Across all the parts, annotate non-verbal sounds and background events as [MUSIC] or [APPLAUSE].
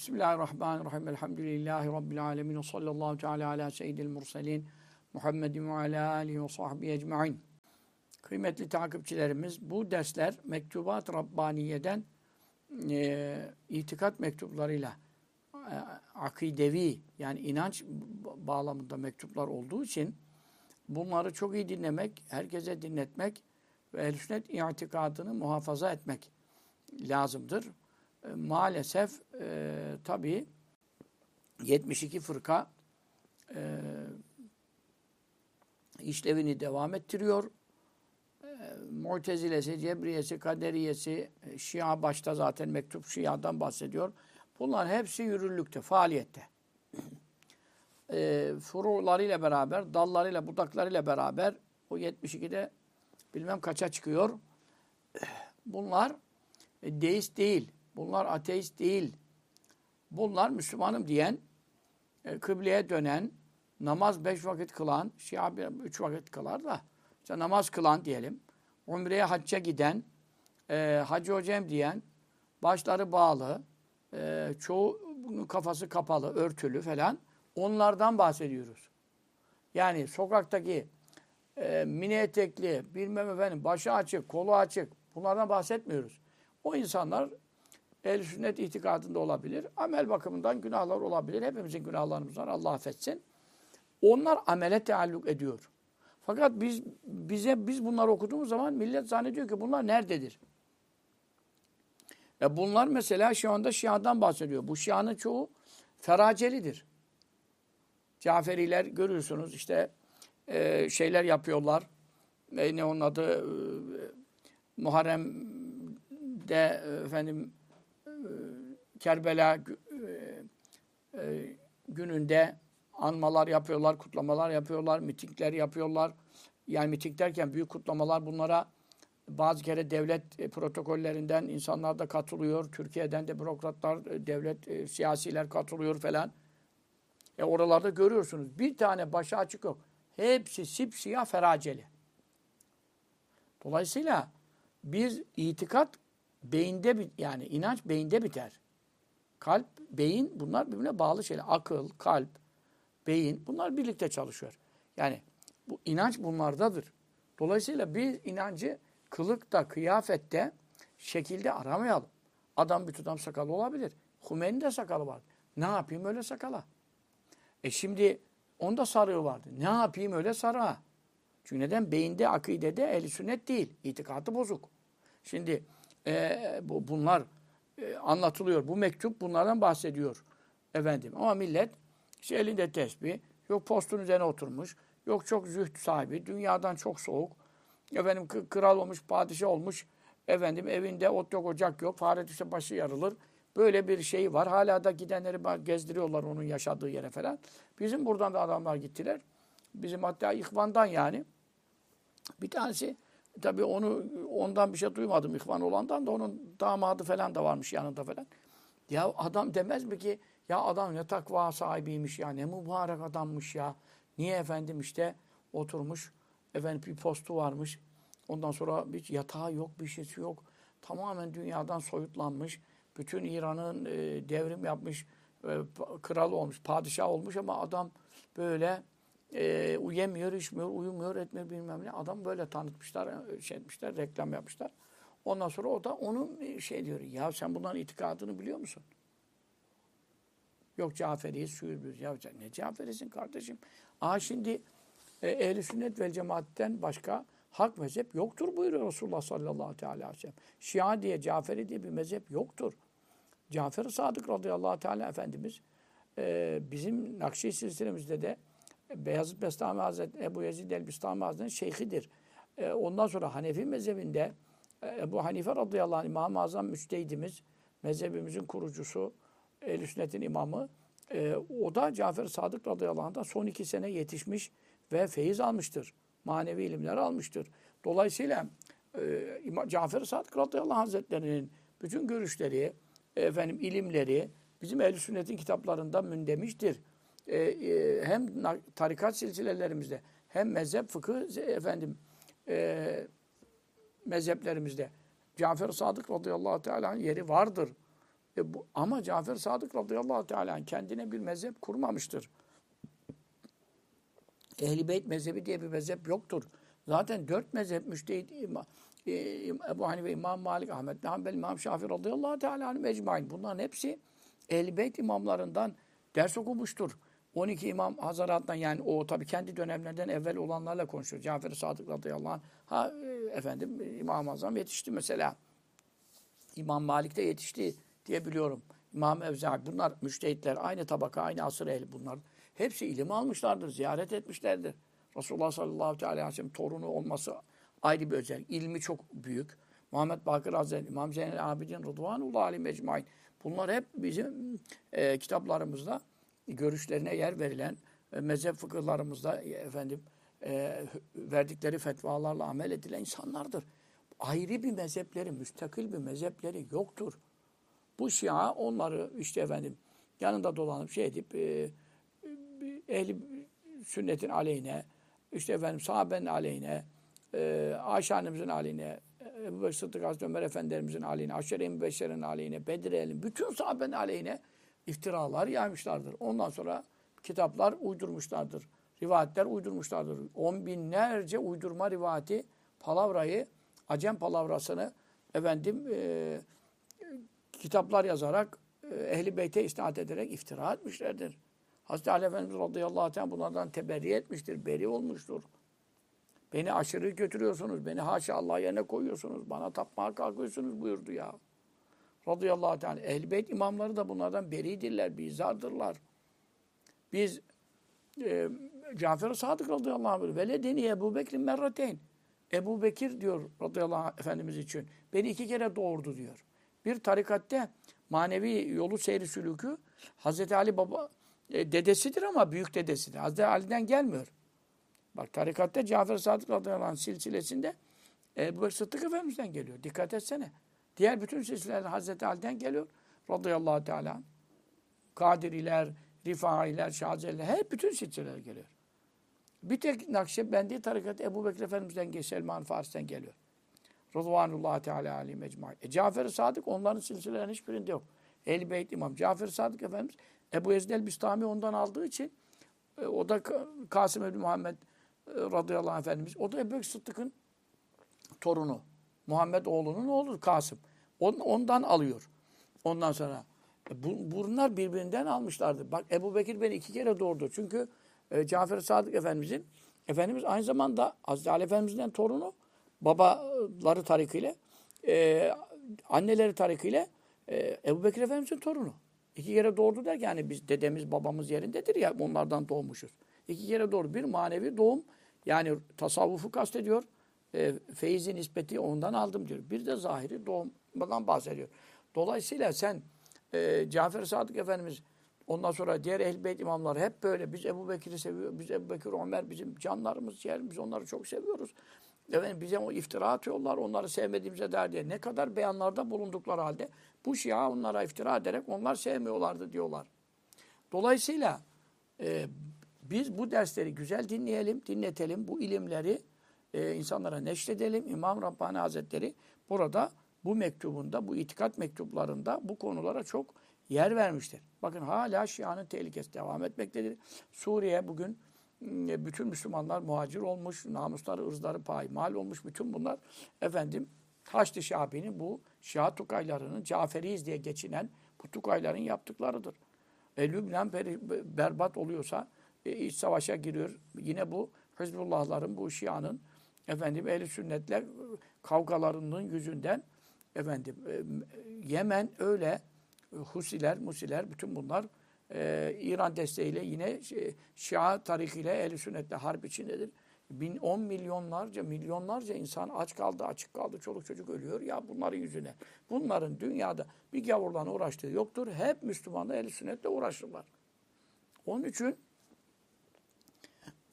Bismillahirrahmanirrahim. Elhamdülillahi Rabbil alemin. Ve sallallahu teala ala seyyidil murselin. Muhammedin ve ala alihi ve sahbihi ecma'in. Kıymetli takipçilerimiz, bu dersler Mektubat Rabbaniye'den e, itikat mektuplarıyla e, akidevi yani inanç bağlamında mektuplar olduğu için bunları çok iyi dinlemek, herkese dinletmek ve ehl sünnet itikadını muhafaza etmek lazımdır. E, maalesef e, tabii 72 fırka e, işlevini devam ettiriyor. E, Mu'tezilesi, Cebriyesi, Kaderiyesi, e, Şia başta zaten mektup Şia'dan bahsediyor. Bunlar hepsi yürürlükte, faaliyette. E, furularıyla beraber, dallarıyla, budaklarıyla beraber o 72'de bilmem kaça çıkıyor. Bunlar e, deist değil. Bunlar ateist değil. Bunlar Müslümanım diyen, e, kıbleye dönen, namaz beş vakit kılan, Şia bir, üç vakit kılar da, işte namaz kılan diyelim, umreye hacca giden, e, hacı hocam diyen, başları bağlı, e, çoğu kafası kapalı, örtülü falan, onlardan bahsediyoruz. Yani sokaktaki e, mini etekli, bilmem efendim, başı açık, kolu açık, bunlardan bahsetmiyoruz. O insanlar ehl sünnet itikadında olabilir. Amel bakımından günahlar olabilir. Hepimizin günahlarımız var. Allah affetsin. Onlar amele taalluk ediyor. Fakat biz bize biz bunları okuduğumuz zaman millet zannediyor ki bunlar nerededir? E bunlar mesela şu anda Şia'dan bahsediyor. Bu Şia'nın çoğu feracelidir. Caferiler görüyorsunuz işte e, şeyler yapıyorlar. E, ne onun adı? E, Muharrem'de e, efendim Kerbela e, e, gününde anmalar yapıyorlar, kutlamalar yapıyorlar, mitingler yapıyorlar. Yani miting derken büyük kutlamalar bunlara bazı kere devlet e, protokollerinden insanlar da katılıyor. Türkiye'den de bürokratlar, devlet siyasiler katılıyor falan. E oralarda görüyorsunuz. Bir tane başı açık yok. Hepsi sipsiyah feraceli. Dolayısıyla biz itikat beyinde yani inanç beyinde biter. Kalp, beyin bunlar birbirine bağlı şeyler. Akıl, kalp, beyin bunlar birlikte çalışıyor. Yani bu inanç bunlardadır. Dolayısıyla bir inancı kılıkta, kıyafette, şekilde aramayalım. Adam bir tutam sakalı olabilir. Hümeyni'nin de sakalı var. Ne yapayım öyle sakala? E şimdi onda sarığı vardı. Ne yapayım öyle sarığa? Çünkü neden? Beyinde, akidede ehli sünnet değil. İtikadı bozuk. Şimdi e, bu, bunlar e, anlatılıyor. Bu mektup bunlardan bahsediyor. Efendim ama millet işte elinde tesbih, yok postun üzerine oturmuş, yok çok züht sahibi, dünyadan çok soğuk, efendim kral olmuş, padişah olmuş, efendim evinde ot yok, ocak yok, fare düşse başı yarılır. Böyle bir şey var. Hala da gidenleri gezdiriyorlar onun yaşadığı yere falan. Bizim buradan da adamlar gittiler. Bizim hatta İhvan'dan yani. Bir tanesi Tabii onu ondan bir şey duymadım ihvan olandan da onun damadı falan da varmış yanında falan. Ya adam demez mi ki ya adam ne takva sahibiymiş ya ne mübarek adammış ya. Niye efendim işte oturmuş efendim bir postu varmış. Ondan sonra bir yatağı yok bir şeysi yok. Tamamen dünyadan soyutlanmış. Bütün İran'ın e, devrim yapmış. E, kral olmuş, padişah olmuş ama adam böyle e, yemiyor, içmiyor, uyumuyor, etmiyor bilmem ne. Adam böyle tanıtmışlar, şey etmişler, reklam yapmışlar. Ondan sonra o da onun e, şey diyor, ya sen bunların itikadını biliyor musun? Yok Caferiyiz, şuyuz Ya ne Caferisin kardeşim? Aa şimdi e, ehl sünnet vel cemaatten başka hak mezhep yoktur buyuruyor Resulullah sallallahu aleyhi ve sellem. Şia diye, Caferi diye bir mezhep yoktur. Cafer-i Sadık radıyallahu teala Efendimiz e, bizim Nakşi silsilemizde de Beyazıt Bestami Hazretleri, Ebu Yezid el-Bistami Hazretleri'nin şeyhidir. E, ondan sonra Hanefi mezhebinde e, Ebu Hanife radıyallahu anh İmam-ı Azam müçtehidimiz, mezhebimizin kurucusu, ehl Sünnet'in imamı. E, o da Cafer Sadık radıyallahu anh'dan son iki sene yetişmiş ve feyiz almıştır. Manevi ilimler almıştır. Dolayısıyla e, Cafer Sadık radıyallahu anh hazretlerinin bütün görüşleri, efendim ilimleri bizim ehl Sünnet'in kitaplarında mündemiştir e, e, hem tarikat silsilelerimizde hem mezhep fıkıh efendim e, mezheplerimizde Cafer Sadık radıyallahu teala yeri vardır. E bu, ama Cafer Sadık radıyallahu teala kendine bir mezhep kurmamıştır. Ehl-i Beyt mezhebi diye bir mezhep yoktur. Zaten dört mezhep müştehid ima, e, Ebu Hanife, İmam Malik, Ahmet Hanbel, İmam Şafii radıyallahu teala mecmain. Bunların hepsi Ehl-i Beyt imamlarından ders okumuştur. 12 imam Hazarat'tan yani o tabii kendi dönemlerden evvel olanlarla konuşuyor. Cafer-i Sadık radıyallahu anh. Ha e, efendim İmam-ı Azam yetişti mesela. İmam Malik de yetişti diye biliyorum. İmam Evza'i bunlar müştehitler aynı tabaka aynı asır ehli bunlar. Hepsi ilim almışlardır, ziyaret etmişlerdir. Resulullah sallallahu aleyhi ve sellem torunu olması ayrı bir özellik. İlmi çok büyük. Muhammed Bakır Hazretleri, İmam Zeynel Abidin, Rıdvanullah Ali Mecmain. Bunlar hep bizim e, kitaplarımızda görüşlerine yer verilen e, mezhep fıkıhlarımızda e, efendim e, verdikleri fetvalarla amel edilen insanlardır. Ayrı bir mezhepleri, müstakil bir mezhepleri yoktur. Bu Şia onları işte efendim yanında dolanıp şey edip e, ehli sünnetin aleyhine, işte efendim sahabenin aleyhine, e, Ayşe annemizin aleyhine, Ebu Bekir Sıddık Hazreti Ömer Efendilerimizin aleyhine, Aşere-i Mübeşşer'in aleyhine, Bedir bütün sahabenin aleyhine iftiralar yaymışlardır. Ondan sonra kitaplar uydurmuşlardır. Rivayetler uydurmuşlardır. On binlerce uydurma rivayeti, palavrayı, Acem palavrasını efendim e, kitaplar yazarak e, Ehli Beyt'e istinad ederek iftira etmişlerdir. Hazreti Ali Efendimiz radıyallahu anh bunlardan teberri etmiştir, beri olmuştur. Beni aşırı götürüyorsunuz, beni haşa Allah yerine koyuyorsunuz, bana tapmaya kalkıyorsunuz buyurdu ya. Radıyallahu teala. Ehl-i imamları da bunlardan beridirler, bizardırlar. Biz e, Cafer-i Sadık radıyallahu anh veledeni Ebu Bekir'in merrateyn. Ebu Bekir diyor radıyallahu anh Efendimiz için. Beni iki kere doğurdu diyor. Bir tarikatte manevi yolu seyri sülükü Hazreti Ali baba e, dedesidir ama büyük dedesidir. Hazreti Ali'den gelmiyor. Bak tarikatte Cafer Sadık radıyallahu anh silsilesinde Ebu Bekir Sıddık Efendimiz'den geliyor. Dikkat etsene. Diğer bütün silsileler Hazreti Ali'den geliyor. Radıyallahu teala. Kadiriler, Rifailer, Şazeliler hep bütün silsileler geliyor. Bir tek Nakşibendi tarikat Ebu Bekir Efendimiz'den. Selman Fars'tan geliyor. Rıdvanullah Teala Ali mecmai. E, Cafer-i Sadık onların silsilelerinin hiçbirinde yok. Ehl-i Beyt İmam. Cafer-i Sadık Efendimiz Ebu Ezid el-Bistami ondan aldığı için e, o da Kasım Ebu Muhammed e, radıyallahu anh Efendimiz. O da Ebu Sıddık'ın torunu. Muhammed oğlunun oğlu Kasım. On, ondan alıyor. Ondan sonra e, bu, bunlar birbirinden almışlardı. Bak Ebu Bekir beni iki kere doğurdu. Çünkü e, Cafer Sadık Efendimizin Efendimiz aynı zamanda Hazreti Ali Efendimiz'den torunu babaları tarikiyle e, anneleri tarikiyle e, Ebu Bekir Efendimiz'in torunu. İki kere doğurdu der yani biz dedemiz babamız yerindedir ya onlardan doğmuşuz. İki kere doğru. Bir manevi doğum yani tasavvufu kastediyor. E, feyzi nispeti ondan aldım diyor. Bir de zahiri doğumdan bahsediyor. Dolayısıyla sen e, Cafer Sadık Efendimiz ondan sonra diğer ehl beyt imamları hep böyle. Biz Ebu Bekir'i seviyoruz. Biz Ebu Bekir, Ömer bizim canlarımız, ciğerimiz. Onları çok seviyoruz. Efendim bize o iftira atıyorlar. Onları sevmediğimize der diye. Ne kadar beyanlarda bulundukları halde bu Şia onlara iftira ederek onlar sevmiyorlardı diyorlar. Dolayısıyla e, biz bu dersleri güzel dinleyelim, dinletelim. Bu ilimleri e, insanlara neşredelim. İmam Rabbani Hazretleri burada bu mektubunda, bu itikat mektuplarında bu konulara çok yer vermiştir. Bakın hala Şia'nın tehlikesi devam etmektedir. Suriye bugün e, bütün Müslümanlar muhacir olmuş, namusları, ırzları mal olmuş. Bütün bunlar efendim Haçlı Şabi'nin bu Şia Tukaylarının Caferiyiz diye geçinen bu Tukayların yaptıklarıdır. E, Lübnan berbat oluyorsa e, iç savaşa giriyor. Yine bu Hizbullahların, bu Şia'nın efendim ehli sünnetle kavgalarının yüzünden efendim e, Yemen öyle Husiler, Musiler bütün bunlar e, İran desteğiyle yine Şia tarikiyle ehli sünnetle harp içindedir. Bin, on milyonlarca, milyonlarca insan aç kaldı, açık kaldı, çoluk çocuk ölüyor ya bunların yüzüne. Bunların dünyada bir gavurla uğraştığı yoktur. Hep Müslümanlar ehli sünnetle uğraşırlar. Onun için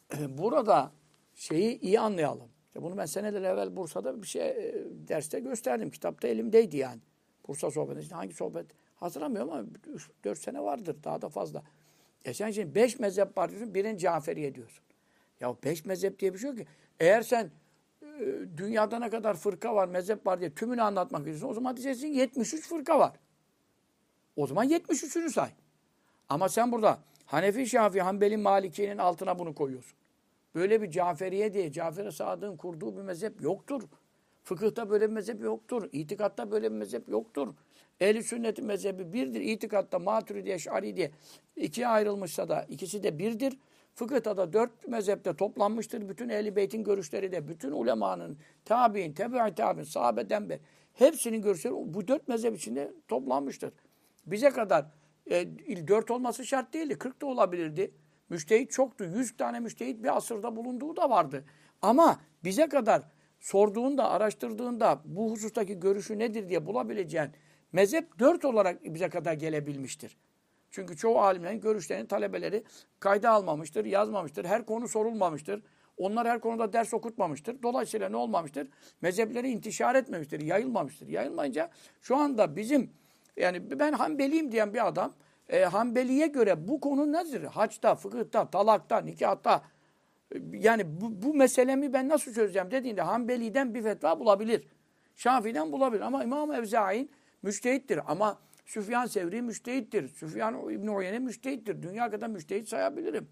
[CLEARS THROAT] burada şeyi iyi anlayalım. İşte bunu ben seneler evvel Bursa'da bir şey e, derste gösterdim. Kitapta elimdeydi yani. Bursa sohbeti. İşte hangi sohbet hatırlamıyorum ama 4 sene vardır daha da fazla. E sen şimdi 5 mezhep var diyorsun, birini Caferiye diyorsun. Ya 5 mezhep diye bir şey yok ki. Eğer sen e, dünyada ne kadar fırka var, mezhep var diye tümünü anlatmak istiyorsun. O zaman diyeceksin 73 fırka var. O zaman 73'ünü say. Ama sen burada Hanefi, Şafii, Hanbeli, Maliki'nin altına bunu koyuyorsun. Böyle bir Caferiye diye Cafer-i Sadık'ın kurduğu bir mezhep yoktur. Fıkıhta böyle bir mezhep yoktur. İtikatta böyle bir mezhep yoktur. Ehl-i sünnetin mezhebi birdir. İtikatta Maturidi, Eş'ari diye ikiye ayrılmışsa da ikisi de birdir. Fıkıhta da dört mezhepte toplanmıştır. Bütün ehl Beyt'in görüşleri de, bütün ulemanın, tabi'in, tebi'in, tabi'in, sahabeden beri hepsinin görüşleri bu dört mezhep içinde toplanmıştır. Bize kadar e, dört olması şart değildi. Kırk da olabilirdi. Müştehit çoktu. Yüz tane müştehit bir asırda bulunduğu da vardı. Ama bize kadar sorduğunda, araştırdığında bu husustaki görüşü nedir diye bulabileceğin mezhep dört olarak bize kadar gelebilmiştir. Çünkü çoğu alimlerin görüşlerini talebeleri kayda almamıştır, yazmamıştır. Her konu sorulmamıştır. Onlar her konuda ders okutmamıştır. Dolayısıyla ne olmamıştır? Mezhepleri intişar etmemiştir, yayılmamıştır. Yayılmayınca şu anda bizim yani ben Hanbeliyim diyen bir adam e, Hanbeli'ye göre bu konu nedir? Haçta, fıkıhta, talakta, nikahta e, yani bu, bu meselemi ben nasıl çözeceğim dediğinde Hanbeli'den bir fetva bulabilir. Şafii'den bulabilir ama İmam Evzai'nin müştehittir. Ama Süfyan Sevri müştehittir. Süfyan İbn Uyeyne müştehittir. Dünya kadar müştehit sayabilirim.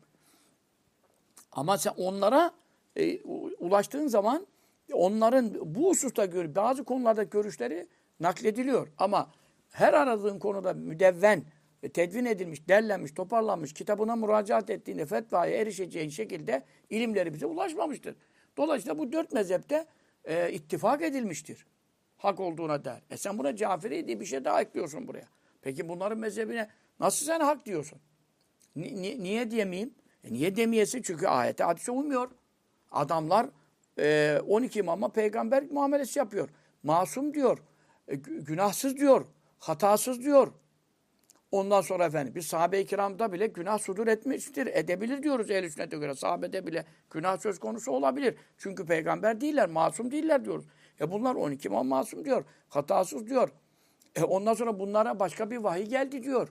Ama sen onlara e, ulaştığın zaman onların bu hususta göre bazı konularda görüşleri naklediliyor. Ama her aradığın konuda müdevven, tedvin edilmiş, derlenmiş, toparlanmış, kitabına müracaat ettiğinde fetvaya erişeceğin şekilde ilimleri bize ulaşmamıştır. Dolayısıyla bu dört mezhepte e, ittifak edilmiştir. Hak olduğuna der. E sen buna Caferi diye bir şey daha ekliyorsun buraya. Peki bunların mezhebine nasıl sen hak diyorsun? Ni, ni, niye diyemeyeyim? E niye demeyesin? Çünkü ayete hadise uymuyor. Adamlar e, 12 imama peygamber muamelesi yapıyor. Masum diyor. E, günahsız diyor. Hatasız diyor. Ondan sonra efendim biz sahabe-i kiramda bile günah sudur etmiştir. Edebilir diyoruz ehl sünnete göre. Sahabede bile günah söz konusu olabilir. Çünkü peygamber değiller, masum değiller diyoruz. E bunlar 12 imam masum diyor. Hatasız diyor. E ondan sonra bunlara başka bir vahiy geldi diyor.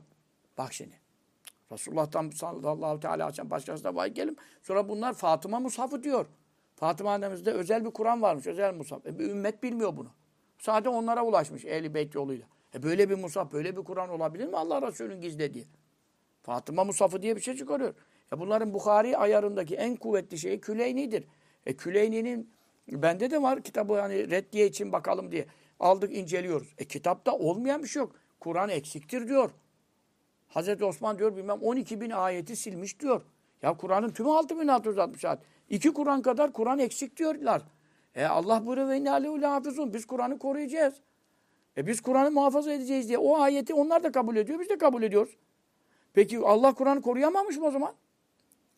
Bak şimdi. Resulullah'tan sallallahu teala aleyhi ve sellem başkasına vahiy gelim. Sonra bunlar Fatıma Mushaf'ı diyor. Fatıma annemizde özel bir Kur'an varmış. Özel Mushaf. E bir ümmet bilmiyor bunu. Sadece onlara ulaşmış Ehl-i Beyt yoluyla. E böyle bir Musaf, böyle bir Kur'an olabilir mi Allah Resulü'nün gizlediği? Fatıma Musaf'ı diye bir şey çıkarıyor. E bunların Bukhari ayarındaki en kuvvetli şeyi Küleyni'dir. E Küleyni'nin bende de var kitabı hani reddiye için bakalım diye. Aldık inceliyoruz. E kitapta olmayan bir şey yok. Kur'an eksiktir diyor. Hazreti Osman diyor bilmem 12 bin ayeti silmiş diyor. Ya Kur'an'ın tümü 6660 ayet. İki Kur'an kadar Kur'an eksik diyorlar. E Allah buyuruyor ve aleyhü hafizun. Biz Kur'an'ı koruyacağız. E biz Kur'an'ı muhafaza edeceğiz diye o ayeti onlar da kabul ediyor, biz de kabul ediyoruz. Peki Allah Kur'an'ı koruyamamış mı o zaman?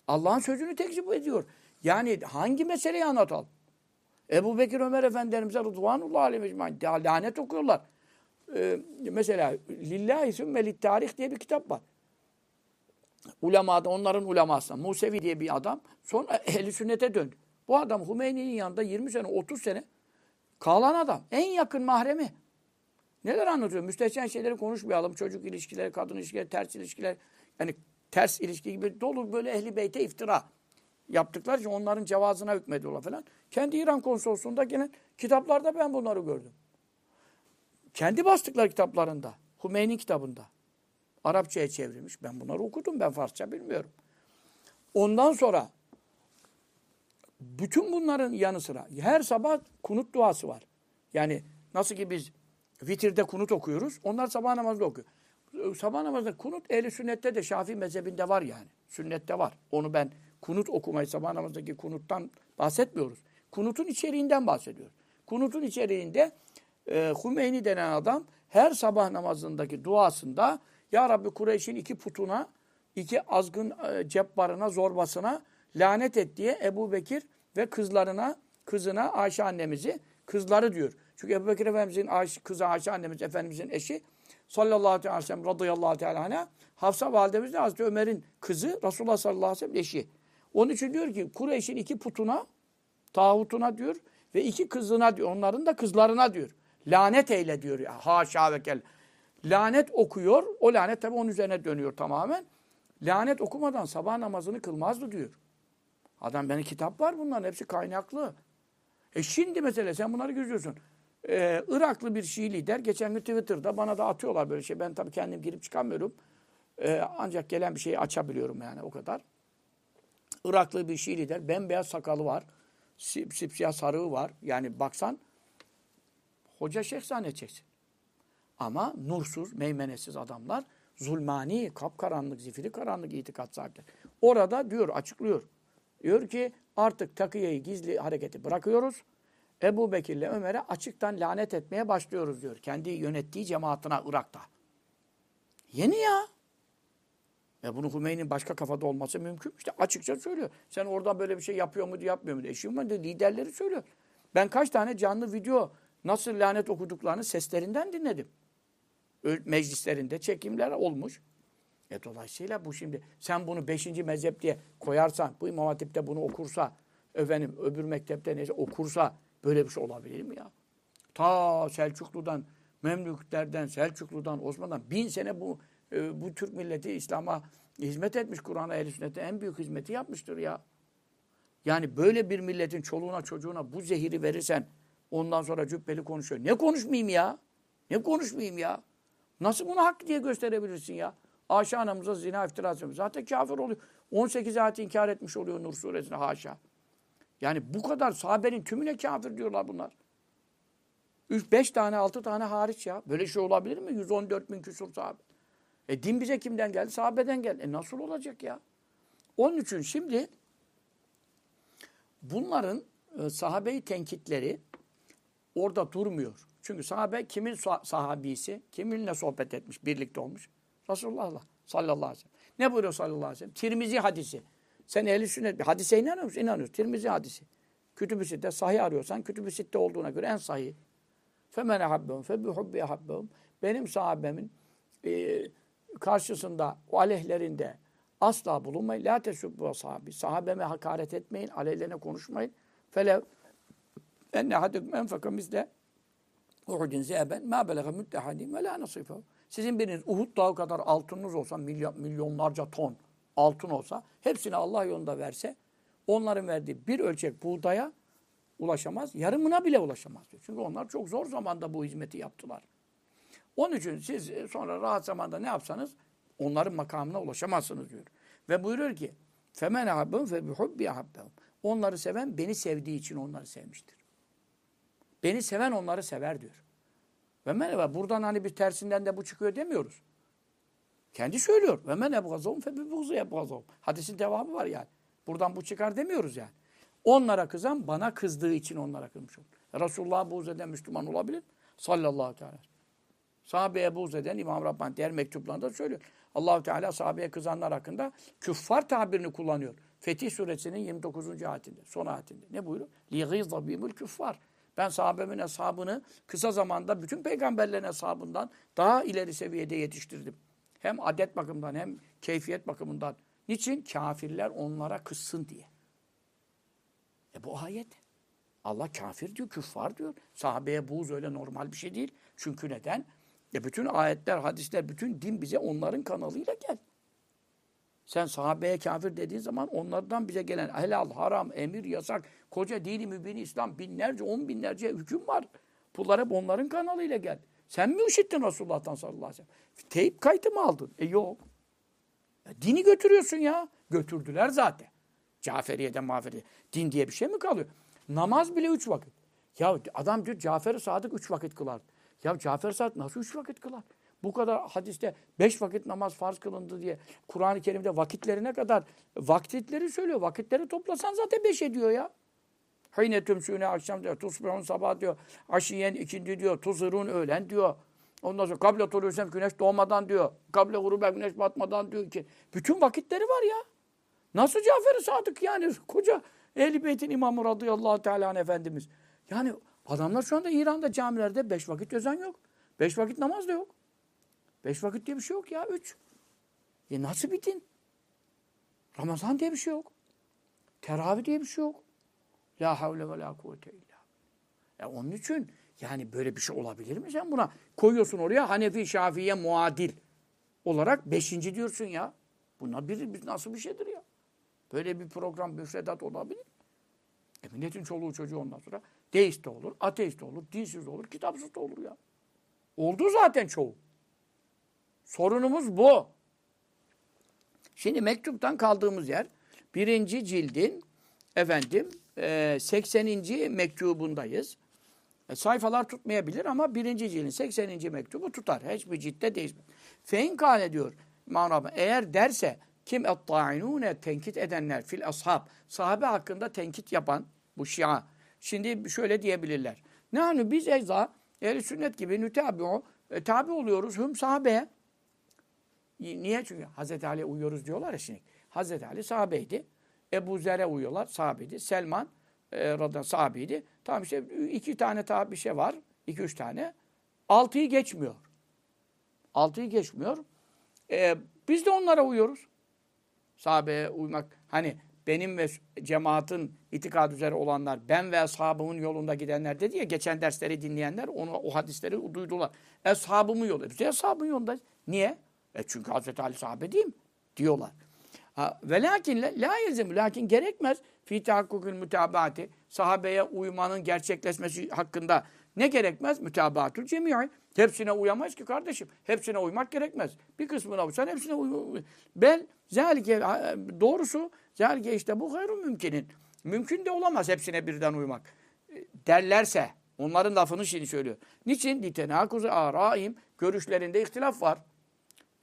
Allah'ın sözünü tekzip ediyor. Yani hangi meseleyi anlatalım? Ebu Bekir Ömer Efendilerimize Rıdvanullah Aleyhi lanet okuyorlar. Ee, mesela Lillahi Sümmelit Tarih diye bir kitap var. Ulemada onların ulemasına Musevi diye bir adam sonra ehli sünnete döndü. Bu adam Hümeyni'nin yanında 20 sene 30 sene kalan adam. En yakın mahremi. Neler anlatıyor? Müstehcen şeyleri konuşmayalım. Çocuk ilişkileri, kadın ilişkileri, ters ilişkiler. Yani ters ilişki gibi dolu böyle ehli beyte iftira yaptıklar için onların cevazına hükmediyorlar falan. Kendi İran konsolosluğunda gelen kitaplarda ben bunları gördüm. Kendi bastıkları kitaplarında. Hümeyni kitabında. Arapçaya çevrilmiş. Ben bunları okudum. Ben Farsça bilmiyorum. Ondan sonra bütün bunların yanı sıra her sabah kunut duası var. Yani nasıl ki biz Vitirde kunut okuyoruz. Onlar sabah namazında okuyor. Sabah namazında kunut ehli sünnette de Şafii mezhebinde var yani. Sünnette var. Onu ben kunut okumayı sabah namazındaki kunuttan bahsetmiyoruz. Kunutun içeriğinden bahsediyoruz. Kunutun içeriğinde e, Hümeyni denen adam her sabah namazındaki duasında Ya Rabbi Kureyş'in iki putuna, iki azgın e, cebbarına, zorbasına lanet et diye Ebu Bekir ve kızlarına, kızına Ayşe annemizi, kızları diyor. Çünkü Ebu Bekir Efendimizin kızı Ayşe annemiz Efendimizin eşi sallallahu aleyhi ve sellem radıyallahu teala anha Hafsa validemiz de Hazreti Ömer'in kızı Resulullah sallallahu aleyhi ve sellem eşi. Onun için diyor ki Kureyş'in iki putuna tağutuna diyor ve iki kızına diyor. Onların da kızlarına diyor. Lanet eyle diyor. Ya, haşa ve kel. Lanet okuyor. O lanet tabi onun üzerine dönüyor tamamen. Lanet okumadan sabah namazını kılmazdı diyor. Adam benim kitap var bunların hepsi kaynaklı. E şimdi mesela sen bunları gözüyorsun. Ee, Iraklı bir Şii lider geçen gün Twitter'da bana da atıyorlar böyle şey. Ben tabii kendim girip çıkamıyorum. Ee, ancak gelen bir şeyi açabiliyorum yani o kadar. Iraklı bir Şii lider. Bembeyaz sakalı var. Sip, sipsiyah sarığı var. Yani baksan hoca şeyh zannedeceksin. Ama nursuz, meymenesiz adamlar zulmani, kapkaranlık, zifiri karanlık itikat sahipleri. Orada diyor, açıklıyor. Diyor ki artık takiyeyi gizli hareketi bırakıyoruz. Ebu Bekir'le Ömer'e açıktan lanet etmeye başlıyoruz diyor. Kendi yönettiği cemaatine Irak'ta. Yeni ya. E bunu Hümeyni'nin başka kafada olması mümkün. İşte açıkça söylüyor. Sen orada böyle bir şey yapıyor muydu, yapmıyor muydu? Eşim var liderleri söylüyor. Ben kaç tane canlı video nasıl lanet okuduklarını seslerinden dinledim. Meclislerinde çekimler olmuş. E dolayısıyla bu şimdi sen bunu beşinci mezhep diye koyarsan, bu İmam Hatip'te bunu okursa, efendim öbür mektepte neyse okursa böyle bir şey olabilir mi ya? Ta Selçuklu'dan, Memlüklerden, Selçuklu'dan, Osmanlı'dan bin sene bu e, bu Türk milleti İslam'a hizmet etmiş. Kur'an'a, ehl sünnete en büyük hizmeti yapmıştır ya. Yani böyle bir milletin çoluğuna çocuğuna bu zehiri verirsen ondan sonra cübbeli konuşuyor. Ne konuşmayayım ya? Ne konuşmayayım ya? Nasıl bunu hak diye gösterebilirsin ya? Ayşe anamıza zina iftirası Zaten kafir oluyor. 18 ayet inkar etmiş oluyor Nur suresine haşa. Yani bu kadar sahabenin tümüne kafir diyorlar bunlar. 3, 5 tane, 6 tane hariç ya. Böyle şey olabilir mi? 114 bin küsur sahabe. E din bize kimden geldi? Sahabeden geldi. E nasıl olacak ya? Onun için şimdi bunların e, sahabeyi tenkitleri orada durmuyor. Çünkü sahabe kimin sahabisi? Kiminle sohbet etmiş, birlikte olmuş? Resulullah sallallahu aleyhi ve sellem. Ne buyuruyor sallallahu aleyhi ve sellem? Tirmizi hadisi. Sen ehli sünnet hadise inanıyor musun? İnanıyoruz. Tirmizi hadisi. Kütüb-ü Sitte sahih arıyorsan Kütüb-ü Sitte olduğuna göre en sahih. Femen ehabbehum fe bihubbi ehabbehum. Benim sahabemin e, karşısında, o aleyhlerinde asla bulunmayın. La tesubbu sahabi. Sahabeme hakaret etmeyin, aleyhlerine konuşmayın. Felev enne hadüküm enfaka misle Uhudin zehben ma belega müttehadim ve la nasifahu. Sizin biriniz Uhud dağı kadar altınınız olsa, milyon, milyonlarca ton altın olsa, hepsini Allah yolunda verse, onların verdiği bir ölçek buğdaya ulaşamaz, yarımına bile ulaşamaz diyor. Çünkü onlar çok zor zamanda bu hizmeti yaptılar. Onun için siz e, sonra rahat zamanda ne yapsanız onların makamına ulaşamazsınız diyor. Ve buyuruyor ki femen ahabbehum fe bihubbi ahabbehum. Onları seven beni sevdiği için onları sevmiştir. Beni seven onları sever diyor. Ve men buradan hani bir tersinden de bu çıkıyor demiyoruz. Kendi söylüyor. Ve men ebgazahum fe bibuğzu ebgazahum. Hadisin devamı var yani. Buradan bu çıkar demiyoruz yani. Onlara kızan bana kızdığı için onlara kızmış olur. Resulullah buğz eden Müslüman olabilir. Sallallahu aleyhi ve sellem. Sahabeye buğz eden İmam Rabbani diğer mektuplarında söylüyor. Allahu Teala sahabeye kızanlar hakkında küffar tabirini kullanıyor. Fetih suresinin 29. ayetinde, son ayetinde. Ne buyuruyor? لِغِيظَ بِهِمُ küffar. Ben sahabemin hesabını kısa zamanda bütün peygamberlerin hesabından daha ileri seviyede yetiştirdim. Hem adet bakımından hem keyfiyet bakımından. Niçin? Kafirler onlara kızsın diye. E bu ayet. Allah kafir diyor, küffar diyor. Sahabeye buğz öyle normal bir şey değil. Çünkü neden? E bütün ayetler, hadisler, bütün din bize onların kanalıyla gel. Sen sahabeye kafir dediğin zaman onlardan bize gelen helal, haram, emir, yasak, koca dini mübini İslam binlerce, on binlerce hüküm var. Bunlar hep onların kanalıyla gel. Sen mi işittin Resulullah'tan sallallahu aleyhi ve sellem? Teyip kayıtı mı aldın? E yok. Ya, dini götürüyorsun ya. Götürdüler zaten. Caferiye'den mağferiye. Din diye bir şey mi kalıyor? Namaz bile üç vakit. Ya adam diyor Cafer-i Sadık üç vakit kılar. Ya Cafer-i Sadık nasıl üç vakit kılar? Bu kadar hadiste beş vakit namaz farz kılındı diye Kur'an-ı Kerim'de vakitlerine kadar vakitleri söylüyor. Vakitleri toplasan zaten beş ediyor ya. Hine tümsüne akşam diyor. Tusbihun sabah diyor. Aşiyen ikindi diyor. Tuzırun öğlen diyor. Ondan sonra kable tuluysem güneş doğmadan diyor. Kable gurube güneş batmadan diyor ki. Bütün vakitleri var ya. Nasıl Cafer-i Sadık yani koca Ehl-i Beyt'in imamı radıyallahu teala efendimiz. Yani adamlar şu anda İran'da camilerde beş vakit yazan yok. Beş vakit namaz da yok. Beş vakit diye bir şey yok ya. Üç. E nasıl bir din? Ramazan diye bir şey yok. Teravih diye bir şey yok. La havle ve la kuvvete illa. E onun için yani böyle bir şey olabilir mi sen buna? Koyuyorsun oraya Hanefi, Şafiye, muadil olarak beşinci diyorsun ya. Buna bir, nasıl bir şeydir ya? Böyle bir program, müfredat olabilir. E milletin çoluğu çocuğu ondan sonra Deist de olur, ateist de olur, dinsiz de olur, kitapsız da olur ya. Oldu zaten çoğu. Sorunumuz bu. Şimdi mektuptan kaldığımız yer birinci cildin efendim e, 80. mektubundayız. E, sayfalar tutmayabilir ama birinci cildin 80. mektubu tutar. Hiçbir ciltte değişmez. Fein kâle diyor. Eğer derse kim et-ta'inûne tenkit edenler fil ashab. Sahabe hakkında tenkit yapan bu şia. Şimdi şöyle diyebilirler. Ne hani biz eza ehl sünnet gibi nütabi'u e, tabi oluyoruz hüm sahabeye. Niye? Çünkü Hazreti Ali'ye uyuyoruz diyorlar ya şimdi. Hazreti Ali sahabeydi. Ebu Zer'e uyuyorlar sahabeydi. Selman e, radıyallahu sahabeydi. Tamam işte iki tane tabi bir şey var. iki üç tane. Altıyı geçmiyor. Altıyı geçmiyor. E, biz de onlara uyuyoruz. Sahabeye uymak. Hani benim ve cemaatin itikad üzere olanlar, ben ve ashabımın yolunda gidenler dedi ya, geçen dersleri dinleyenler onu, o hadisleri duydular. Eshabımın yolu. Biz de ashabın yolundayız. Niye? E çünkü Hazreti Ali sahabe değil mi? Diyorlar. Ve lakin la yelzemu lakin gerekmez fi tahakkukül mütabaati sahabeye uymanın gerçekleşmesi hakkında ne gerekmez? Mütabaatül cemii. Hepsine uyamayız ki kardeşim. Hepsine uymak gerekmez. Bir kısmına uysan hepsine uy. Bel zalike doğrusu zalike işte bu hayrun mümkinin. Mümkün de olamaz hepsine birden uymak. Derlerse onların lafını şimdi söylüyor. Niçin? Litenakuzu araim görüşlerinde ihtilaf var.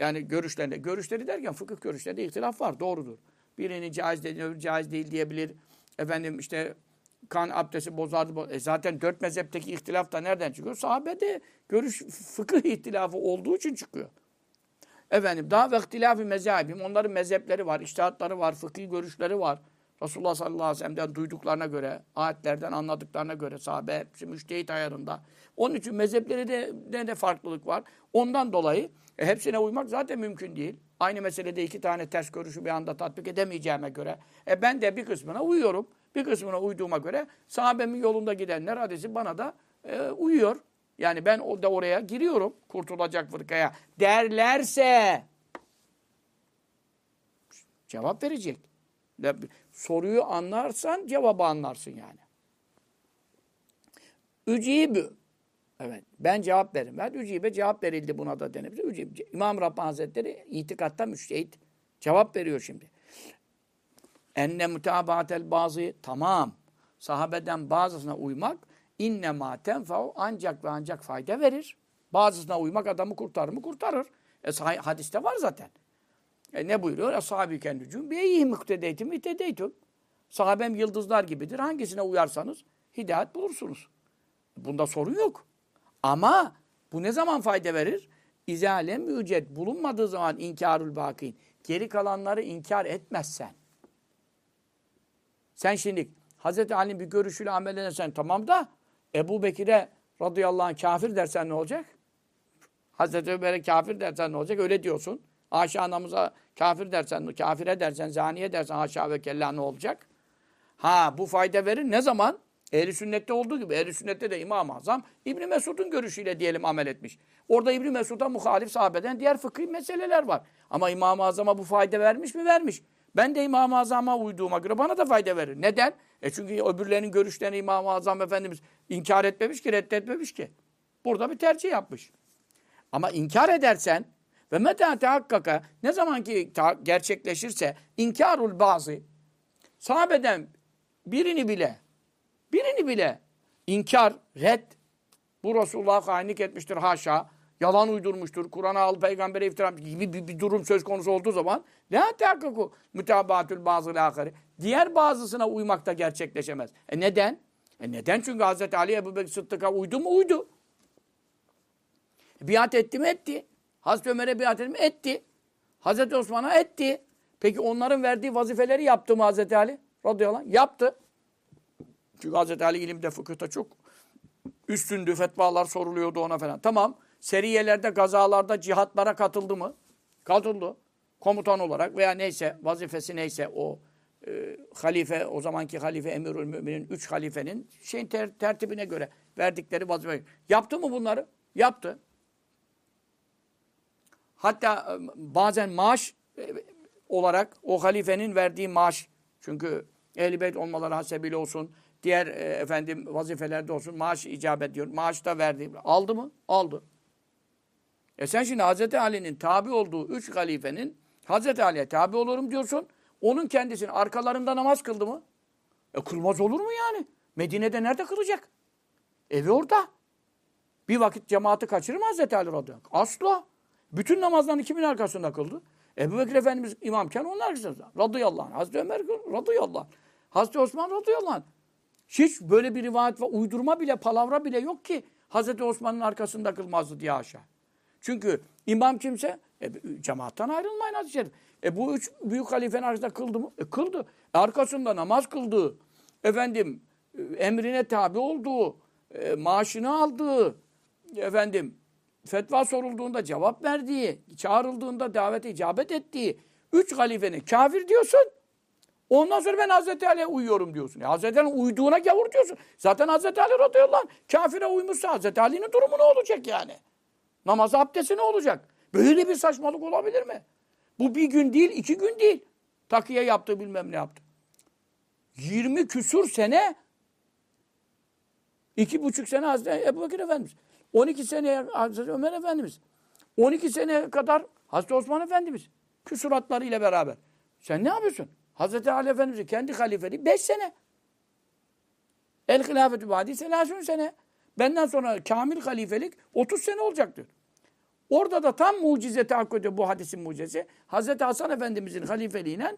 Yani görüşlerinde. Görüşleri derken fıkıh görüşlerinde ihtilaf var. Doğrudur. Birinin caiz dediğini öbürü caiz değil diyebilir. Efendim işte kan abdesti bozardı. E zaten dört mezhepteki ihtilaf da nereden çıkıyor? Sahabede görüş fıkıh ihtilafı olduğu için çıkıyor. Efendim daha ve ihtilafı mezhebim. Onların mezhepleri var, iştihatları var, fıkhi görüşleri var. Resulullah sallallahu aleyhi ve sellem'den duyduklarına göre, ayetlerden anladıklarına göre sahabe hepsi müştehit ayarında. Onun için mezhepleri de, de, de farklılık var. Ondan dolayı e, hepsine uymak zaten mümkün değil. Aynı meselede iki tane ters görüşü bir anda tatbik edemeyeceğime göre. E ben de bir kısmına uyuyorum. Bir kısmına uyduğuma göre sahabemin yolunda gidenler hadisi bana da e, uyuyor. Yani ben o da oraya giriyorum kurtulacak fırkaya derlerse cevap verecek. Soruyu anlarsan cevabı anlarsın yani. Ücibü. Evet. Ben cevap veririm. Ben ücibe cevap verildi buna da denebilir. Ücib. İmam Rabbani Hazretleri itikatta müştehit cevap veriyor şimdi. Enne mutabaatel bazı tamam. Sahabeden bazısına uymak inne ma tenfa'u ancak ve ancak fayda verir. Bazısına uymak adamı kurtarır mı? Kurtarır. E, hadiste var zaten. E, ne buyuruyor? Ashabi kendücüm beyyi muktedeytim itedeytum. Sahabem yıldızlar gibidir. Hangisine uyarsanız hidayet bulursunuz. Bunda sorun yok. Ama bu ne zaman fayda verir? İzale müced bulunmadığı zaman inkarül bakin. Geri kalanları inkar etmezsen. Sen şimdi Hazreti Ali'nin bir görüşüyle amel edersen tamam da Ebu Bekir'e radıyallahu anh kafir dersen ne olacak? Hazreti Ömer'e kafir dersen ne olacak? Öyle diyorsun. Ayşe anamıza kafir dersen, kafire dersen, zaniye dersen haşa ve kella ne olacak? Ha bu fayda verir ne zaman? Ehli sünnette olduğu gibi. Ehli sünnette de İmam-ı Azam İbni Mesud'un görüşüyle diyelim amel etmiş. Orada İbni Mesud'a muhalif sahabeden diğer fıkhi meseleler var. Ama İmam-ı Azam'a bu fayda vermiş mi? Vermiş. Ben de İmam-ı Azam'a uyduğuma göre bana da fayda verir. Neden? E çünkü öbürlerinin görüşlerini İmam-ı Azam Efendimiz inkar etmemiş ki, reddetmemiş ki. Burada bir tercih yapmış. Ama inkar edersen ve meta tehakkaka ne zaman ki gerçekleşirse inkarul bazı sahabeden birini bile birini bile inkar, red bu Resulullah'a hainlik etmiştir haşa yalan uydurmuştur, Kur'an'a al, peygambere iftira gibi bir, bir durum söz konusu olduğu zaman la tahakkuku mutabatül bazı ahari. Diğer bazısına uymak da gerçekleşemez. E neden? E neden? Çünkü Hazreti Ali Ebu Bekir Sıddık'a uydu mu? Uydu. E, biat etti mi? Etti. Hazreti Ömer'e biat etti mi? Etti. Hazreti Osman'a etti. Peki onların verdiği vazifeleri yaptı mı Hazreti Ali? Radıyallahu anh. Yaptı. Çünkü Hazreti Ali ilimde, fıkıhta çok üstündü. Fetvalar soruluyordu ona falan. Tamam seriyelerde, gazalarda, cihatlara katıldı mı? Katıldı. Komutan olarak veya neyse, vazifesi neyse o e, halife, o zamanki halife Emirül Müminin, üç halifenin şeyin ter, tertibine göre verdikleri vazife. Yaptı mı bunları? Yaptı. Hatta e, bazen maaş e, olarak o halifenin verdiği maaş, çünkü ehl olmaları hasebiyle olsun, diğer e, efendim vazifelerde olsun maaş icap ediyor. Maaş da verdi. Aldı mı? Aldı. E sen şimdi Hazreti Ali'nin tabi olduğu üç halifenin Hazreti Ali'ye tabi olurum diyorsun. Onun kendisini arkalarında namaz kıldı mı? E kılmaz olur mu yani? Medine'de nerede kılacak? Evi orada. Bir vakit cemaati kaçırır mı Hazreti Ali radıyallahu anh? Asla. Bütün namazlarını kimin arkasında kıldı? Ebu Bekir Efendimiz imamken onun arkasında. Radıyallahu anh. Hazreti Ömer radıyallahu anh. Hazreti Osman radıyallahu anh. Hiç böyle bir rivayet ve uydurma bile, palavra bile yok ki Hazreti Osman'ın arkasında kılmazdı diye aşağı. Çünkü imam kimse e, cemaattan ayrılmayın hadis-i şerif. E bu üç büyük halifenin arkasında kıldı mı? E kıldı. E, arkasında namaz kıldı. Efendim e, emrine tabi olduğu, e, maaşını aldığı, efendim fetva sorulduğunda cevap verdiği, çağrıldığında davete icabet ettiği üç halifenin kafir diyorsun. Ondan sonra ben Hazreti Ali'ye uyuyorum diyorsun. Ya Hazreti Ali'nin uyduğuna gavur diyorsun. Zaten Hazreti Ali radıyallahu anh kafire uymuşsa Hazreti Ali'nin durumu ne olacak yani? Namaz abdesti ne olacak? Böyle bir saçmalık olabilir mi? Bu bir gün değil, iki gün değil. Takiye yaptı bilmem ne yaptı. 20 küsur sene iki buçuk sene Hazreti Ebu Bekir Efendimiz. 12 sene Hazreti Ömer Efendimiz. 12 sene kadar Hazreti Osman Efendimiz. Küsuratlarıyla beraber. Sen ne yapıyorsun? Hazreti Ali Efendimiz'in kendi halifeliği 5 sene. El hilafetü badi selasün sene. Benden sonra kamil halifelik 30 sene olacak diyor. Orada da tam mucize tahakkuk ediyor bu hadisin mucizesi. Hazreti Hasan Efendimiz'in halifeliğiyle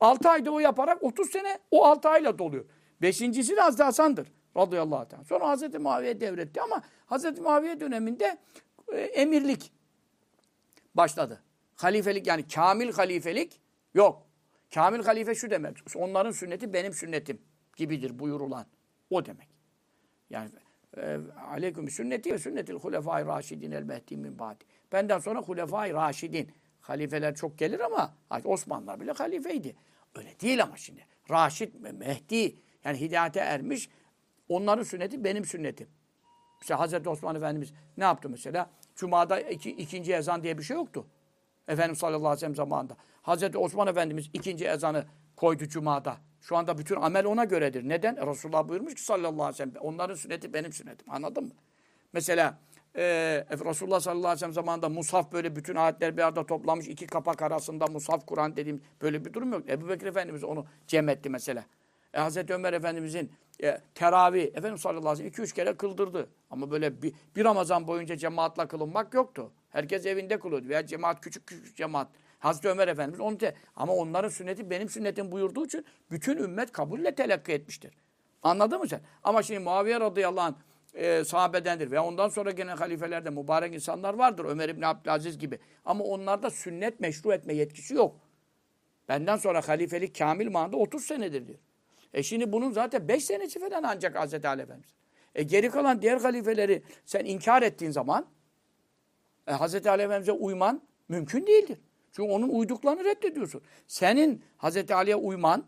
6 ayda o yaparak 30 sene o 6 ayla doluyor. Beşincisi de Hazreti Hasan'dır radıyallahu anh. Sonra Hazreti Muaviye devretti ama Hazreti Muaviye döneminde e, emirlik başladı. Halifelik yani kamil halifelik yok. Kamil halife şu demek. Onların sünneti benim sünnetim gibidir buyurulan. O demek. Yani e, aleyküm sünneti ve sünnetil hulefai raşidin el mehdi min ba'di. Benden sonra hulefai raşidin. Halifeler çok gelir ama Osmanlılar bile halifeydi. Öyle değil ama şimdi. Raşid, Mehdi yani hidayete ermiş. Onların sünneti benim sünnetim. Mesela Hazreti Osman Efendimiz ne yaptı mesela? Cuma'da iki, ikinci ezan diye bir şey yoktu. Efendimiz sallallahu aleyhi ve sellem zamanında. Hazreti Osman Efendimiz ikinci ezanı koydu Cuma'da. Şu anda bütün amel ona göredir. Neden? Resulullah buyurmuş ki sallallahu aleyhi ve sellem. Onların sünneti benim sünnetim. Anladın mı? Mesela e, Resulullah sallallahu aleyhi ve sellem zamanında Musaf böyle bütün ayetler bir arada toplamış. iki kapak arasında Musaf Kur'an dediğim böyle bir durum yok. Ebu Bekir Efendimiz onu cem etti mesela. E, Hazreti Ömer Efendimizin e, teravih Efendimiz sallallahu aleyhi ve sellem iki üç kere kıldırdı. Ama böyle bir, bir Ramazan boyunca cemaatla kılınmak yoktu. Herkes evinde kılıyordu. Veya cemaat küçük küçük cemaat. Hazreti Ömer Efendimiz onu te ama onların sünneti benim sünnetim buyurduğu için bütün ümmet kabulle telakki etmiştir. Anladın mı sen? Ama şimdi Muaviye radıyallahu anh e, sahabedendir ve ondan sonra gene halifelerde mübarek insanlar vardır. Ömer İbni Abdülaziz gibi. Ama onlarda sünnet meşru etme yetkisi yok. Benden sonra halifelik kamil manada 30 senedir diyor. E şimdi bunun zaten 5 senesi falan ancak Hazreti Ali Efendimiz. E geri kalan diğer halifeleri sen inkar ettiğin zaman e, Hazreti Ali Efendimiz'e uyman mümkün değildir. Çünkü onun uyduklarını reddediyorsun. Senin Hazreti Ali'ye uyman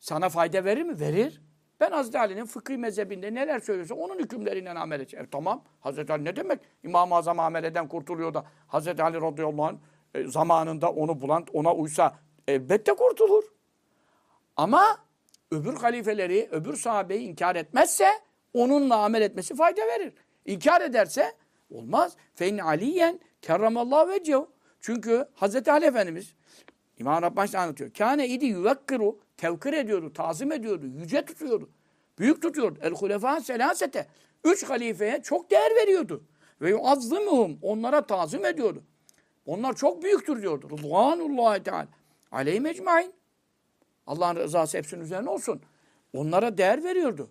sana fayda verir mi? Verir. Ben Hazreti Ali'nin fıkhi mezhebinde neler söylüyorsa onun hükümleriyle amel edeceğim. E, tamam. Hazreti Ali ne demek? İmam-ı Azam ameleden kurtuluyor da Hazreti Ali radıyallahu anh e, zamanında onu bulan ona uysa elbette kurtulur. Ama öbür halifeleri, öbür sahabeyi inkar etmezse onunla amel etmesi fayda verir. İnkar ederse olmaz. Fein aliyen kerramallahu vecehu. Çünkü Hazreti Ali Efendimiz İmam Rabbani anlatıyor. Kâne idi yuvekkiru tevkir ediyordu, tazim ediyordu, yüce tutuyordu. Büyük tutuyordu. El hulefâ selasete. Üç halifeye çok değer veriyordu. Ve yuazzimuhum. Onlara tazim ediyordu. Onlar çok büyüktür diyordu. Rıdvanullahi Teala. Aleyhi mecmain. Allah'ın rızası hepsinin üzerine olsun. Onlara değer veriyordu.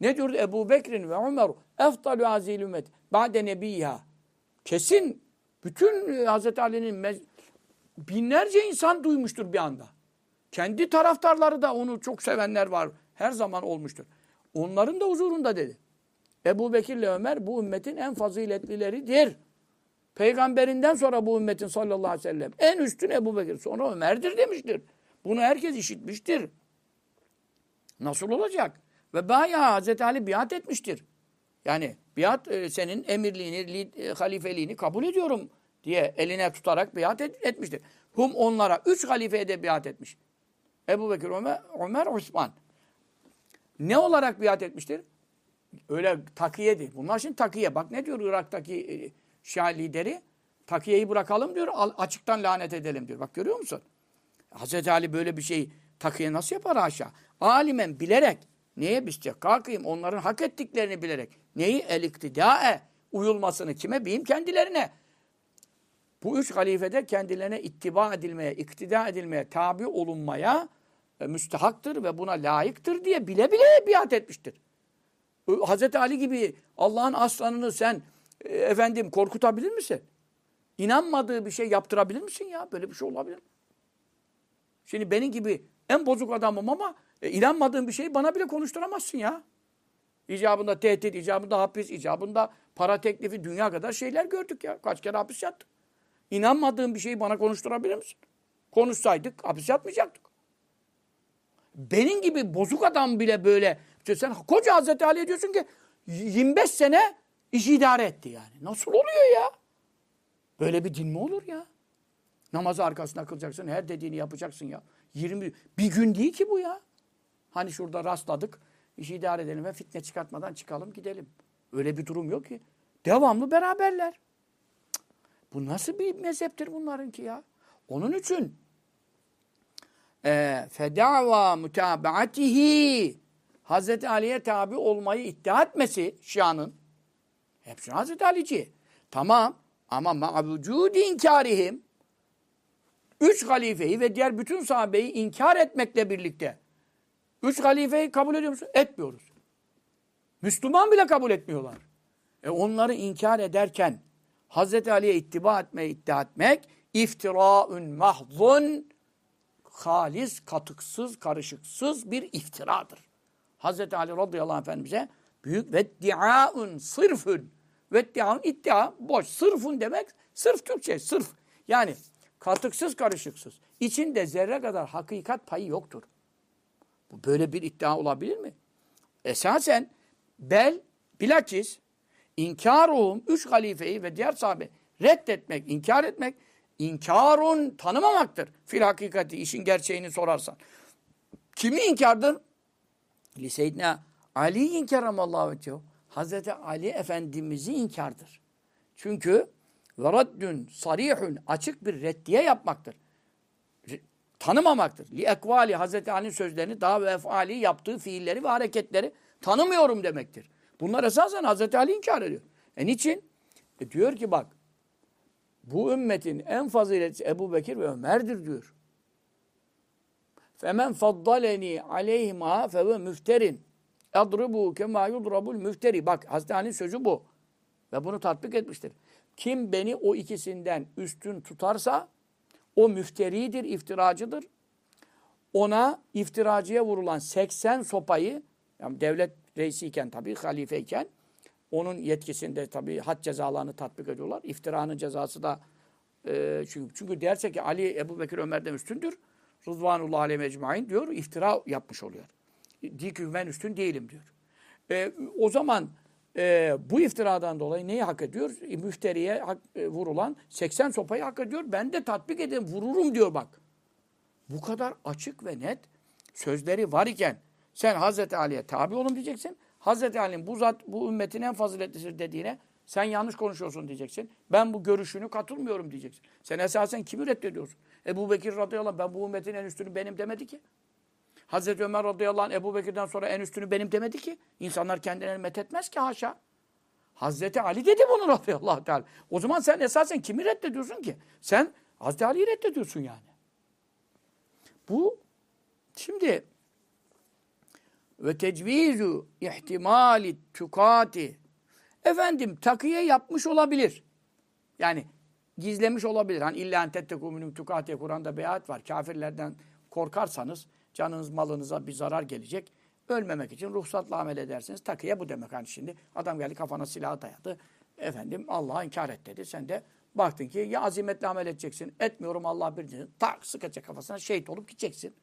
Ne diyordu? Ebu Bekir'in ve Ömer eftalü azil ümmet. Ba'de nebiyya. Kesin bütün e, Hazreti Ali'nin binlerce insan duymuştur bir anda. Kendi taraftarları da onu çok sevenler var. Her zaman olmuştur. Onların da huzurunda dedi. Ebu Bekir ile Ömer bu ümmetin en faziletlileridir. Peygamberinden sonra bu ümmetin sallallahu aleyhi ve sellem en üstün Ebu Bekir sonra Ömer'dir demiştir. Bunu herkes işitmiştir. Nasıl olacak? Ve bayağı Hazreti Ali biat etmiştir. Yani biat e, senin emirliğini, li, e, halifeliğini kabul ediyorum diye eline tutarak biat et, etmiştir. Hum onlara üç halifeye de biat etmiş. Ebu Bekir, Ömer, Ömer Osman. Ne olarak biat etmiştir? Öyle takiye değil. Bunlar şimdi takiye. Bak ne diyor Irak'taki e, Şia lideri? Takiyeyi bırakalım diyor. Açıktan lanet edelim diyor. Bak görüyor musun? Hazreti Ali böyle bir şey takiye nasıl yapar haşa? Alimen bilerek. Neye biz kalkayım? Onların hak ettiklerini bilerek. Neyi? El iktidae. Uyulmasını kime? Beyim kendilerine. Bu üç halifede kendilerine ittiba edilmeye, iktida edilmeye, tabi olunmaya e, müstehaktır ve buna layıktır diye bile bile biat etmiştir. Hazreti Ali gibi Allah'ın aslanını sen e, efendim korkutabilir misin? İnanmadığı bir şey yaptırabilir misin ya? Böyle bir şey olabilir mi? Şimdi benim gibi en bozuk adamım ama e, inanmadığım bir şeyi bana bile konuşturamazsın ya. İcabında tehdit, icabında hapis, icabında para teklifi, dünya kadar şeyler gördük ya. Kaç kere hapis yattık. İnanmadığım bir şeyi bana konuşturabilir misin? Konuşsaydık hapis yatmayacaktık. Benim gibi bozuk adam bile böyle. İşte sen koca Hazreti Ali diyorsun ki 25 sene işi idare etti yani. Nasıl oluyor ya? Böyle bir din mi olur ya? Namazı arkasına kılacaksın, her dediğini yapacaksın ya. 20 bir gün değil ki bu ya. Hani şurada rastladık, işi idare edelim ve fitne çıkartmadan çıkalım gidelim. Öyle bir durum yok ki. Devamlı beraberler. Bu nasıl bir mezheptir bunlarınki ya? Onun için e, fedava mutabaatihi Hazreti Ali'ye tabi olmayı iddia etmesi Şia'nın hepsi Hazreti Alici. Tamam ama ma'vücudi inkarihim üç halifeyi ve diğer bütün sahabeyi inkar etmekle birlikte üç halifeyi kabul ediyor musun? Etmiyoruz. Müslüman bile kabul etmiyorlar. E onları inkar ederken Hazreti Ali'ye ittiba etmeyi iddia etmek iftiraun mahzun halis, katıksız, karışıksız bir iftiradır. Hazreti Ali radıyallahu anh efendimize büyük ve diaun sırfın ve diaun iddia boş. Sırfın demek sırf Türkçe sırf. Yani katıksız karışıksız. İçinde zerre kadar hakikat payı yoktur. Bu böyle bir iddia olabilir mi? Esasen bel bilakis inkaruhum üç halifeyi ve diğer sahabe reddetmek, inkar etmek inkarun tanımamaktır. Fil hakikati işin gerçeğini sorarsan. Kimi inkardır? Li Seyyidina Ali inkaramallahu vecehu. Hazreti Ali Efendimiz'i inkardır. Çünkü ve raddün sarihun açık bir reddiye yapmaktır. Tanımamaktır. Li ekvali Hazreti Ali'nin sözlerini daha ve efali yaptığı fiilleri ve hareketleri tanımıyorum demektir. Bunlar esasen Hazreti Ali inkar ediyor. E niçin? E diyor ki bak bu ümmetin en faziletli Ebu Bekir ve Ömer'dir diyor. Femen faddaleni aleyhima feve müfterin. Adribu kema yudrabul müfteri. Bak Hazreti Ali'nin sözü bu. Ve bunu tatbik etmiştir. Kim beni o ikisinden üstün tutarsa o müfteridir, iftiracıdır. Ona iftiracıya vurulan 80 sopayı, yani devlet reisiyken tabii, halifeyken, onun yetkisinde tabii had cezalarını tatbik ediyorlar. İftiranın cezası da e, çünkü, çünkü derse ki Ali Ebu Bekir Ömer'den üstündür. Rızvanullah aleyhi mecmain diyor. iftira yapmış oluyor. Diyor ki ben üstün değilim diyor. E, o zaman e, bu iftiradan dolayı neyi hak ediyor? E, müfteriye hak, e, vurulan 80 sopayı hak ediyor. Ben de tatbik ederim, vururum diyor bak. Bu kadar açık ve net sözleri var iken sen Hazreti Ali'ye tabi olun diyeceksin. Hazreti Ali'nin bu zat bu ümmetin en faziletlisidir dediğine sen yanlış konuşuyorsun diyeceksin. Ben bu görüşünü katılmıyorum diyeceksin. Sen esasen kimi reddediyorsun? Ebu Bekir radıyallahu anh ben bu ümmetin en üstünü benim demedi ki. Hazreti Ömer radıyallahu anh Ebu Bekir'den sonra en üstünü benim demedi ki. İnsanlar kendilerini methetmez ki haşa. Hazreti Ali dedi bunu radıyallahu teala. O zaman sen esasen kimi reddediyorsun ki? Sen Hazreti Ali'yi reddediyorsun yani. Bu şimdi ve tecvizu ihtimali tukati efendim takiye yapmış olabilir. Yani gizlemiş olabilir. Hani illa en tettekû minum tukatiye Kur'an'da beyat var. Kafirlerden korkarsanız canınız malınıza bir zarar gelecek. Ölmemek için ruhsatla amel edersiniz. Takiye bu demek hani şimdi. Adam geldi kafana silah dayadı. Efendim Allah'a inkar et dedi. Sen de baktın ki ya azimetle amel edeceksin. Etmiyorum Allah bir dedi. Tak sıkacak kafasına şehit olup gideceksin.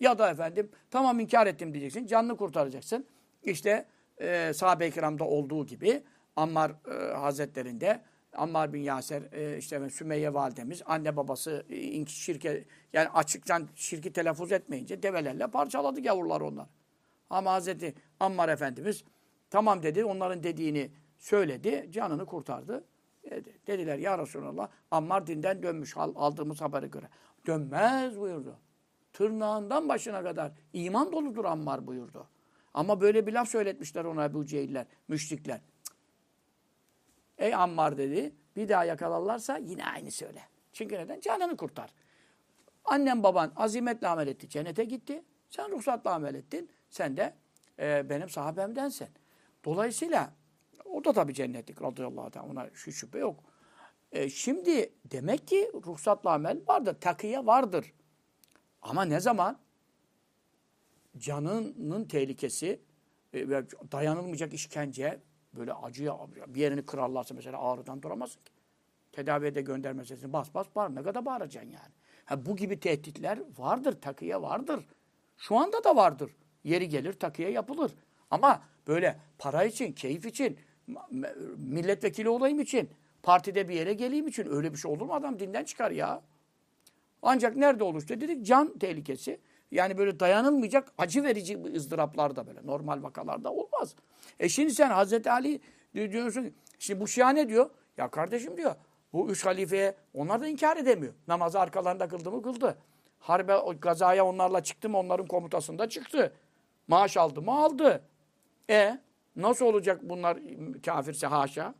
Ya da efendim tamam inkar ettim diyeceksin. Canını kurtaracaksın. İşte e, sahabe-i kiramda olduğu gibi Ammar e, Hazretlerinde Ammar bin Yaser, e, işte Sümeyye validemiz, anne babası e, şirke, yani açıktan şirki telaffuz etmeyince develerle parçaladı gavurlar onlar. Ama Hazreti Ammar Efendimiz tamam dedi. Onların dediğini söyledi. Canını kurtardı. E, Dediler ya Resulallah Ammar dinden dönmüş al- aldığımız habere göre. Dönmez buyurdu. Tırnağından başına kadar iman doludur Ammar buyurdu. Ama böyle bir laf söyletmişler ona Ebu Cehiller, müşrikler. Ey Ammar dedi, bir daha yakalarlarsa yine aynı söyle. Çünkü neden? Canını kurtar. Annem baban azimetle amel etti, cennete gitti. Sen ruhsatla amel ettin. Sen de e, benim sahabemdensin. Dolayısıyla o da tabii cennetlik radıyallahu anh. Ona şu şüphe yok. E, şimdi demek ki ruhsatla amel vardır. Takiye vardır. Ama ne zaman? Canının tehlikesi e, ve dayanılmayacak işkence böyle acıya bir yerini kırarlarsa mesela ağrıdan duramazsın ki. Tedaviye de göndermesesini bas bas bağır. Ne kadar bağıracaksın yani? Ha, bu gibi tehditler vardır, takıya vardır. Şu anda da vardır. Yeri gelir takıya yapılır. Ama böyle para için, keyif için, milletvekili olayım için, partide bir yere geleyim için öyle bir şey olur mu? Adam dinden çıkar ya. Ancak nerede oluştu dedik can tehlikesi. Yani böyle dayanılmayacak acı verici ızdıraplarda böyle normal vakalarda olmaz. E şimdi sen Hazreti Ali diyorsun şimdi bu Şia ne diyor? Ya kardeşim diyor bu üç halifeye onlar da inkar edemiyor. Namazı arkalarında kıldı mı kıldı. Harbe gazaya onlarla çıktı mı onların komutasında çıktı. Maaş aldı mı aldı. E nasıl olacak bunlar kafirse haşa?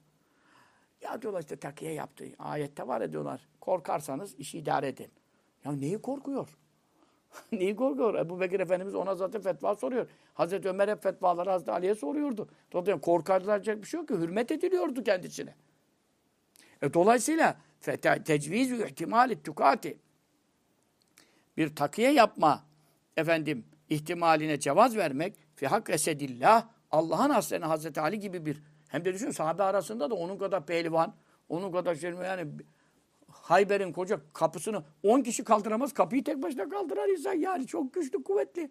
Ya diyorlar işte takiye yaptı. Ayette var ya diyorlar. Korkarsanız işi idare edin. Ya neyi korkuyor? [LAUGHS] neyi korkuyor? Ebu Bekir Efendimiz ona zaten fetva soruyor. Hazreti Ömer hep fetvaları Hazreti Ali'ye soruyordu. Dolayısıyla korkarılacak bir şey yok ki. Hürmet ediliyordu kendisine. E, dolayısıyla tecvizü ihtimali tukati bir takiye yapma efendim ihtimaline cevaz vermek fi hak esedillah Allah'ın aslenine Hazreti Ali gibi bir hem de düşün sahabe arasında da onun kadar pehlivan, onun kadar şey yani Hayber'in koca kapısını 10 kişi kaldıramaz. Kapıyı tek başına kaldıran insan yani çok güçlü, kuvvetli.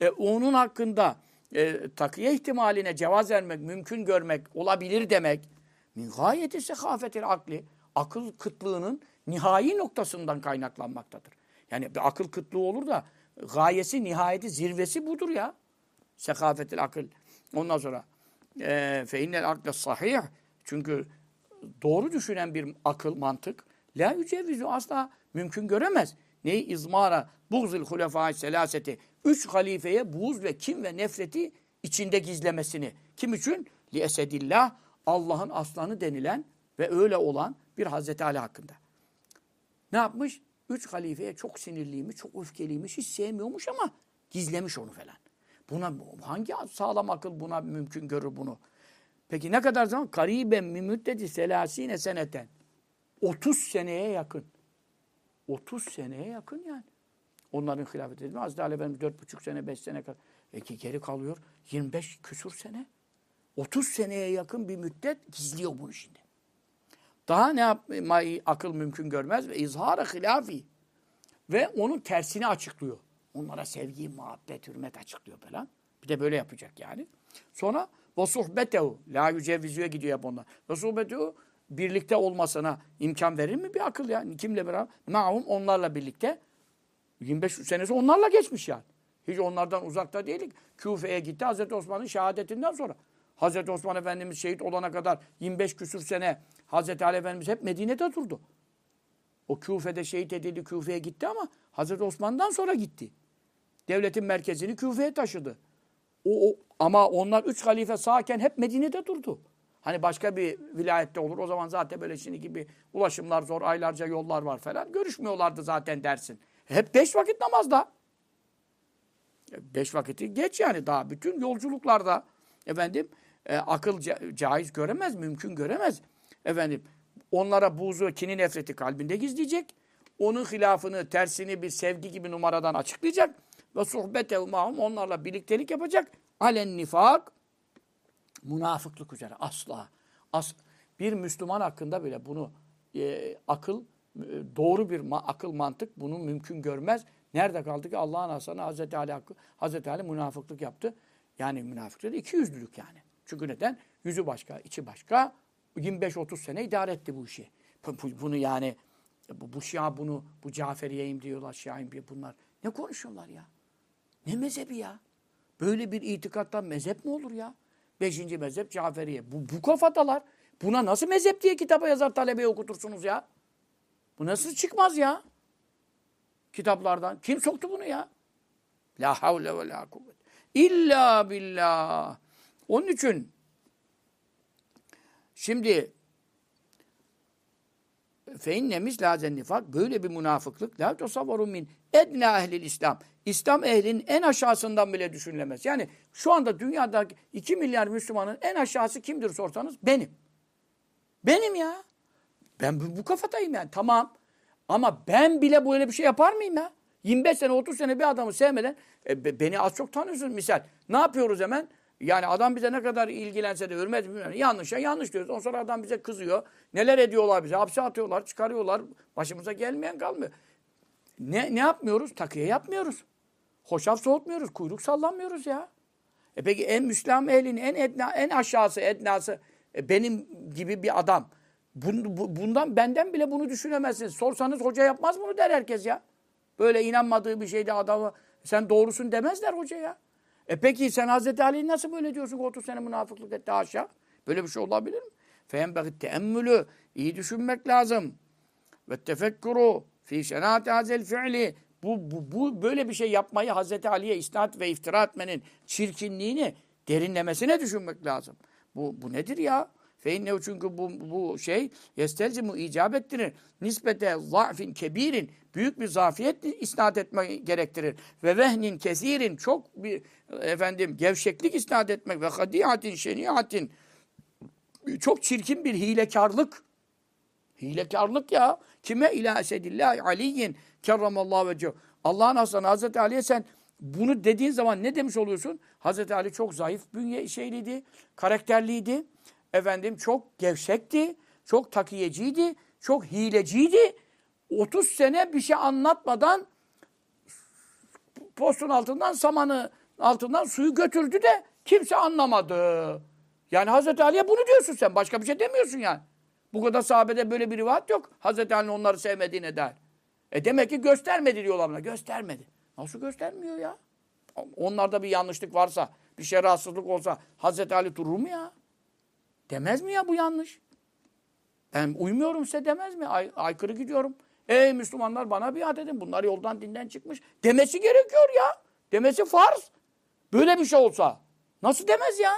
E, onun hakkında e, takiye ihtimaline cevaz vermek, mümkün görmek, olabilir demek. Min gayeti sehafetil akli. Akıl kıtlığının nihai noktasından kaynaklanmaktadır. Yani bir akıl kıtlığı olur da gayesi, nihayeti, zirvesi budur ya. Sekafetil akıl. Ondan sonra e, fe innel akle sahih. Çünkü doğru düşünen bir akıl, mantık la yücevizü asla mümkün göremez. Neyi? izmara buğzil hulefâ selaseti. Üç halifeye buğz ve kim ve nefreti içinde gizlemesini. Kim için? Li esedillah. Allah'ın aslanı denilen ve öyle olan bir Hazreti Ali hakkında. Ne yapmış? Üç halifeye çok sinirliymiş, çok öfkeliymiş, hiç sevmiyormuş ama gizlemiş onu falan. Buna hangi sağlam akıl buna mümkün görür bunu? Peki ne kadar zaman? Kariben mi müddeti selasine seneten. 30 seneye yakın. 30 seneye yakın yani. Onların hilafeti değil mi? Hazreti Ali Efendimiz 4,5 sene, 5 sene kadar. Peki geri kalıyor 25 küsur sene. 30 seneye yakın bir müddet gizliyor bunu şimdi. Daha ne yapmayı akıl mümkün görmez ve izhara hilafi. Ve onun tersini açıklıyor. Onlara sevgi, muhabbet, hürmet açıklıyor falan. Bir de böyle yapacak yani. Sonra ve suhbetehu. La yücevvizüye gidiyor hep onlar. Ve suhbetehu birlikte olmasına imkan verir mi bir akıl ya? Kimle beraber? Ma'hum onlarla birlikte. 25 senesi onlarla geçmiş yani. Hiç onlardan uzakta değilik. Küfe'ye gitti Hazreti Osman'ın şehadetinden sonra. Hazreti Osman Efendimiz şehit olana kadar 25 küsür sene Hazreti Ali Efendimiz hep Medine'de durdu. O Küfe'de şehit edildi, Küfe'ye gitti ama Hazreti Osman'dan sonra gitti. Devletin merkezini Küfe'ye taşıdı. O, o, ama onlar üç halife sağken hep Medine'de durdu. Hani başka bir vilayette olur. O zaman zaten böyle şimdi gibi ulaşımlar zor, aylarca yollar var falan. Görüşmüyorlardı zaten dersin. Hep beş vakit namazda. Beş vakiti geç yani daha bütün yolculuklarda efendim e, akıl ca- caiz göremez, mümkün göremez. Efendim onlara buğzu, kini nefreti kalbinde gizleyecek. Onun hilafını, tersini bir sevgi gibi numaradan açıklayacak. Ve sohbet mahum onlarla birliktelik yapacak. Alen nifak münafıklık üzere asla. As bir Müslüman hakkında bile bunu e, akıl e, doğru bir ma- akıl mantık bunu mümkün görmez. Nerede kaldı ki Allah'ın aslanı Hazreti Ali hakkı Hazreti Ali münafıklık yaptı. Yani münafıklık iki yüzlülük yani. Çünkü neden? Yüzü başka, içi başka. 25-30 sene idare etti bu işi. Bu- bu- Bunu yani bu, bu Şia bunu, bu Caferiyeyim diyorlar, Şia'yım diyor bunlar. Ne konuşuyorlar ya? Ne mezhebi ya? Böyle bir itikattan mezhep mi olur ya? Beşinci mezhep Caferiye. Bu, bu kafadalar. Buna nasıl mezhep diye kitaba yazar talebeye okutursunuz ya? Bu nasıl çıkmaz ya? Kitaplardan. Kim soktu bunu ya? La havle ve la kuvvet. İlla billah. Onun için şimdi fe nemis lazen nifak böyle bir münafıklık la tasavvuru min edna ehlil İslam. İslam ehlinin en aşağısından bile düşünülemez. Yani şu anda dünyadaki 2 milyar Müslümanın en aşağısı kimdir sorsanız benim. Benim ya. Ben bu, bu kafadayım yani. Tamam. Ama ben bile böyle bir şey yapar mıyım ya? 25 sene 30 sene bir adamı sevmeden e, beni az çok tanıyorsun misal. Ne yapıyoruz hemen? Yani adam bize ne kadar ilgilense de hürmet bilmem yanlışa yanlış diyoruz. Ondan sonra adam bize kızıyor. Neler ediyorlar bize? Hapse atıyorlar, çıkarıyorlar. Başımıza gelmeyen kalmıyor. Ne, ne yapmıyoruz? Takıya yapmıyoruz. Hoşaf soğutmuyoruz. Kuyruk sallanmıyoruz ya. E peki en Müslüman ehlin en edna, en aşağısı ednası e, benim gibi bir adam. Bun, bu, bundan benden bile bunu düşünemezsiniz. Sorsanız hoca yapmaz bunu der herkes ya. Böyle inanmadığı bir şeyde adamı sen doğrusun demezler hoca ya. E peki sen Hazreti Ali'yi nasıl böyle diyorsun ki 30 sene münafıklık etti aşağı? Böyle bir şey olabilir mi? Fehembegi teemmülü. iyi düşünmek lazım. Ve tefekkuru fi şenaati hazel fi'li. Bu, bu, bu böyle bir şey yapmayı Hazreti Ali'ye isnat ve iftira etmenin çirkinliğini derinlemesine düşünmek lazım. Bu, bu nedir ya? Fe çünkü bu, bu şey yestelzimu icap ettirir. Nispete zafin kebirin büyük bir zafiyet isnat etme gerektirir. Ve vehnin kesirin çok bir efendim gevşeklik isnat etmek ve hadiatin şeniatin çok çirkin bir hilekarlık. Hilekarlık ya. Kime ila esedillahi aliyin kerramallahu vecehu. Allah'ın aslanı Hazreti Ali'ye sen bunu dediğin zaman ne demiş oluyorsun? Hazreti Ali çok zayıf bünye şeyliydi, karakterliydi. Efendim çok gevşekti, çok takiyeciydi, çok hileciydi. 30 sene bir şey anlatmadan postun altından samanı altından suyu götürdü de kimse anlamadı. Yani Hazreti Ali'ye bunu diyorsun sen. Başka bir şey demiyorsun yani. Bu kadar sahabede böyle bir rivayet yok. Hazreti Ali'nin onları sevmediğine dair. E demek ki göstermedi diyorlar buna. Göstermedi. Nasıl göstermiyor ya? Onlarda bir yanlışlık varsa, bir şey rahatsızlık olsa Hazreti Ali durur mu ya? Demez mi ya bu yanlış? Ben uymuyorum size demez mi? Ay, aykırı gidiyorum. Ey Müslümanlar bana biat edin. Bunlar yoldan dinden çıkmış. Demesi gerekiyor ya. Demesi farz. Böyle bir şey olsa. Nasıl demez ya?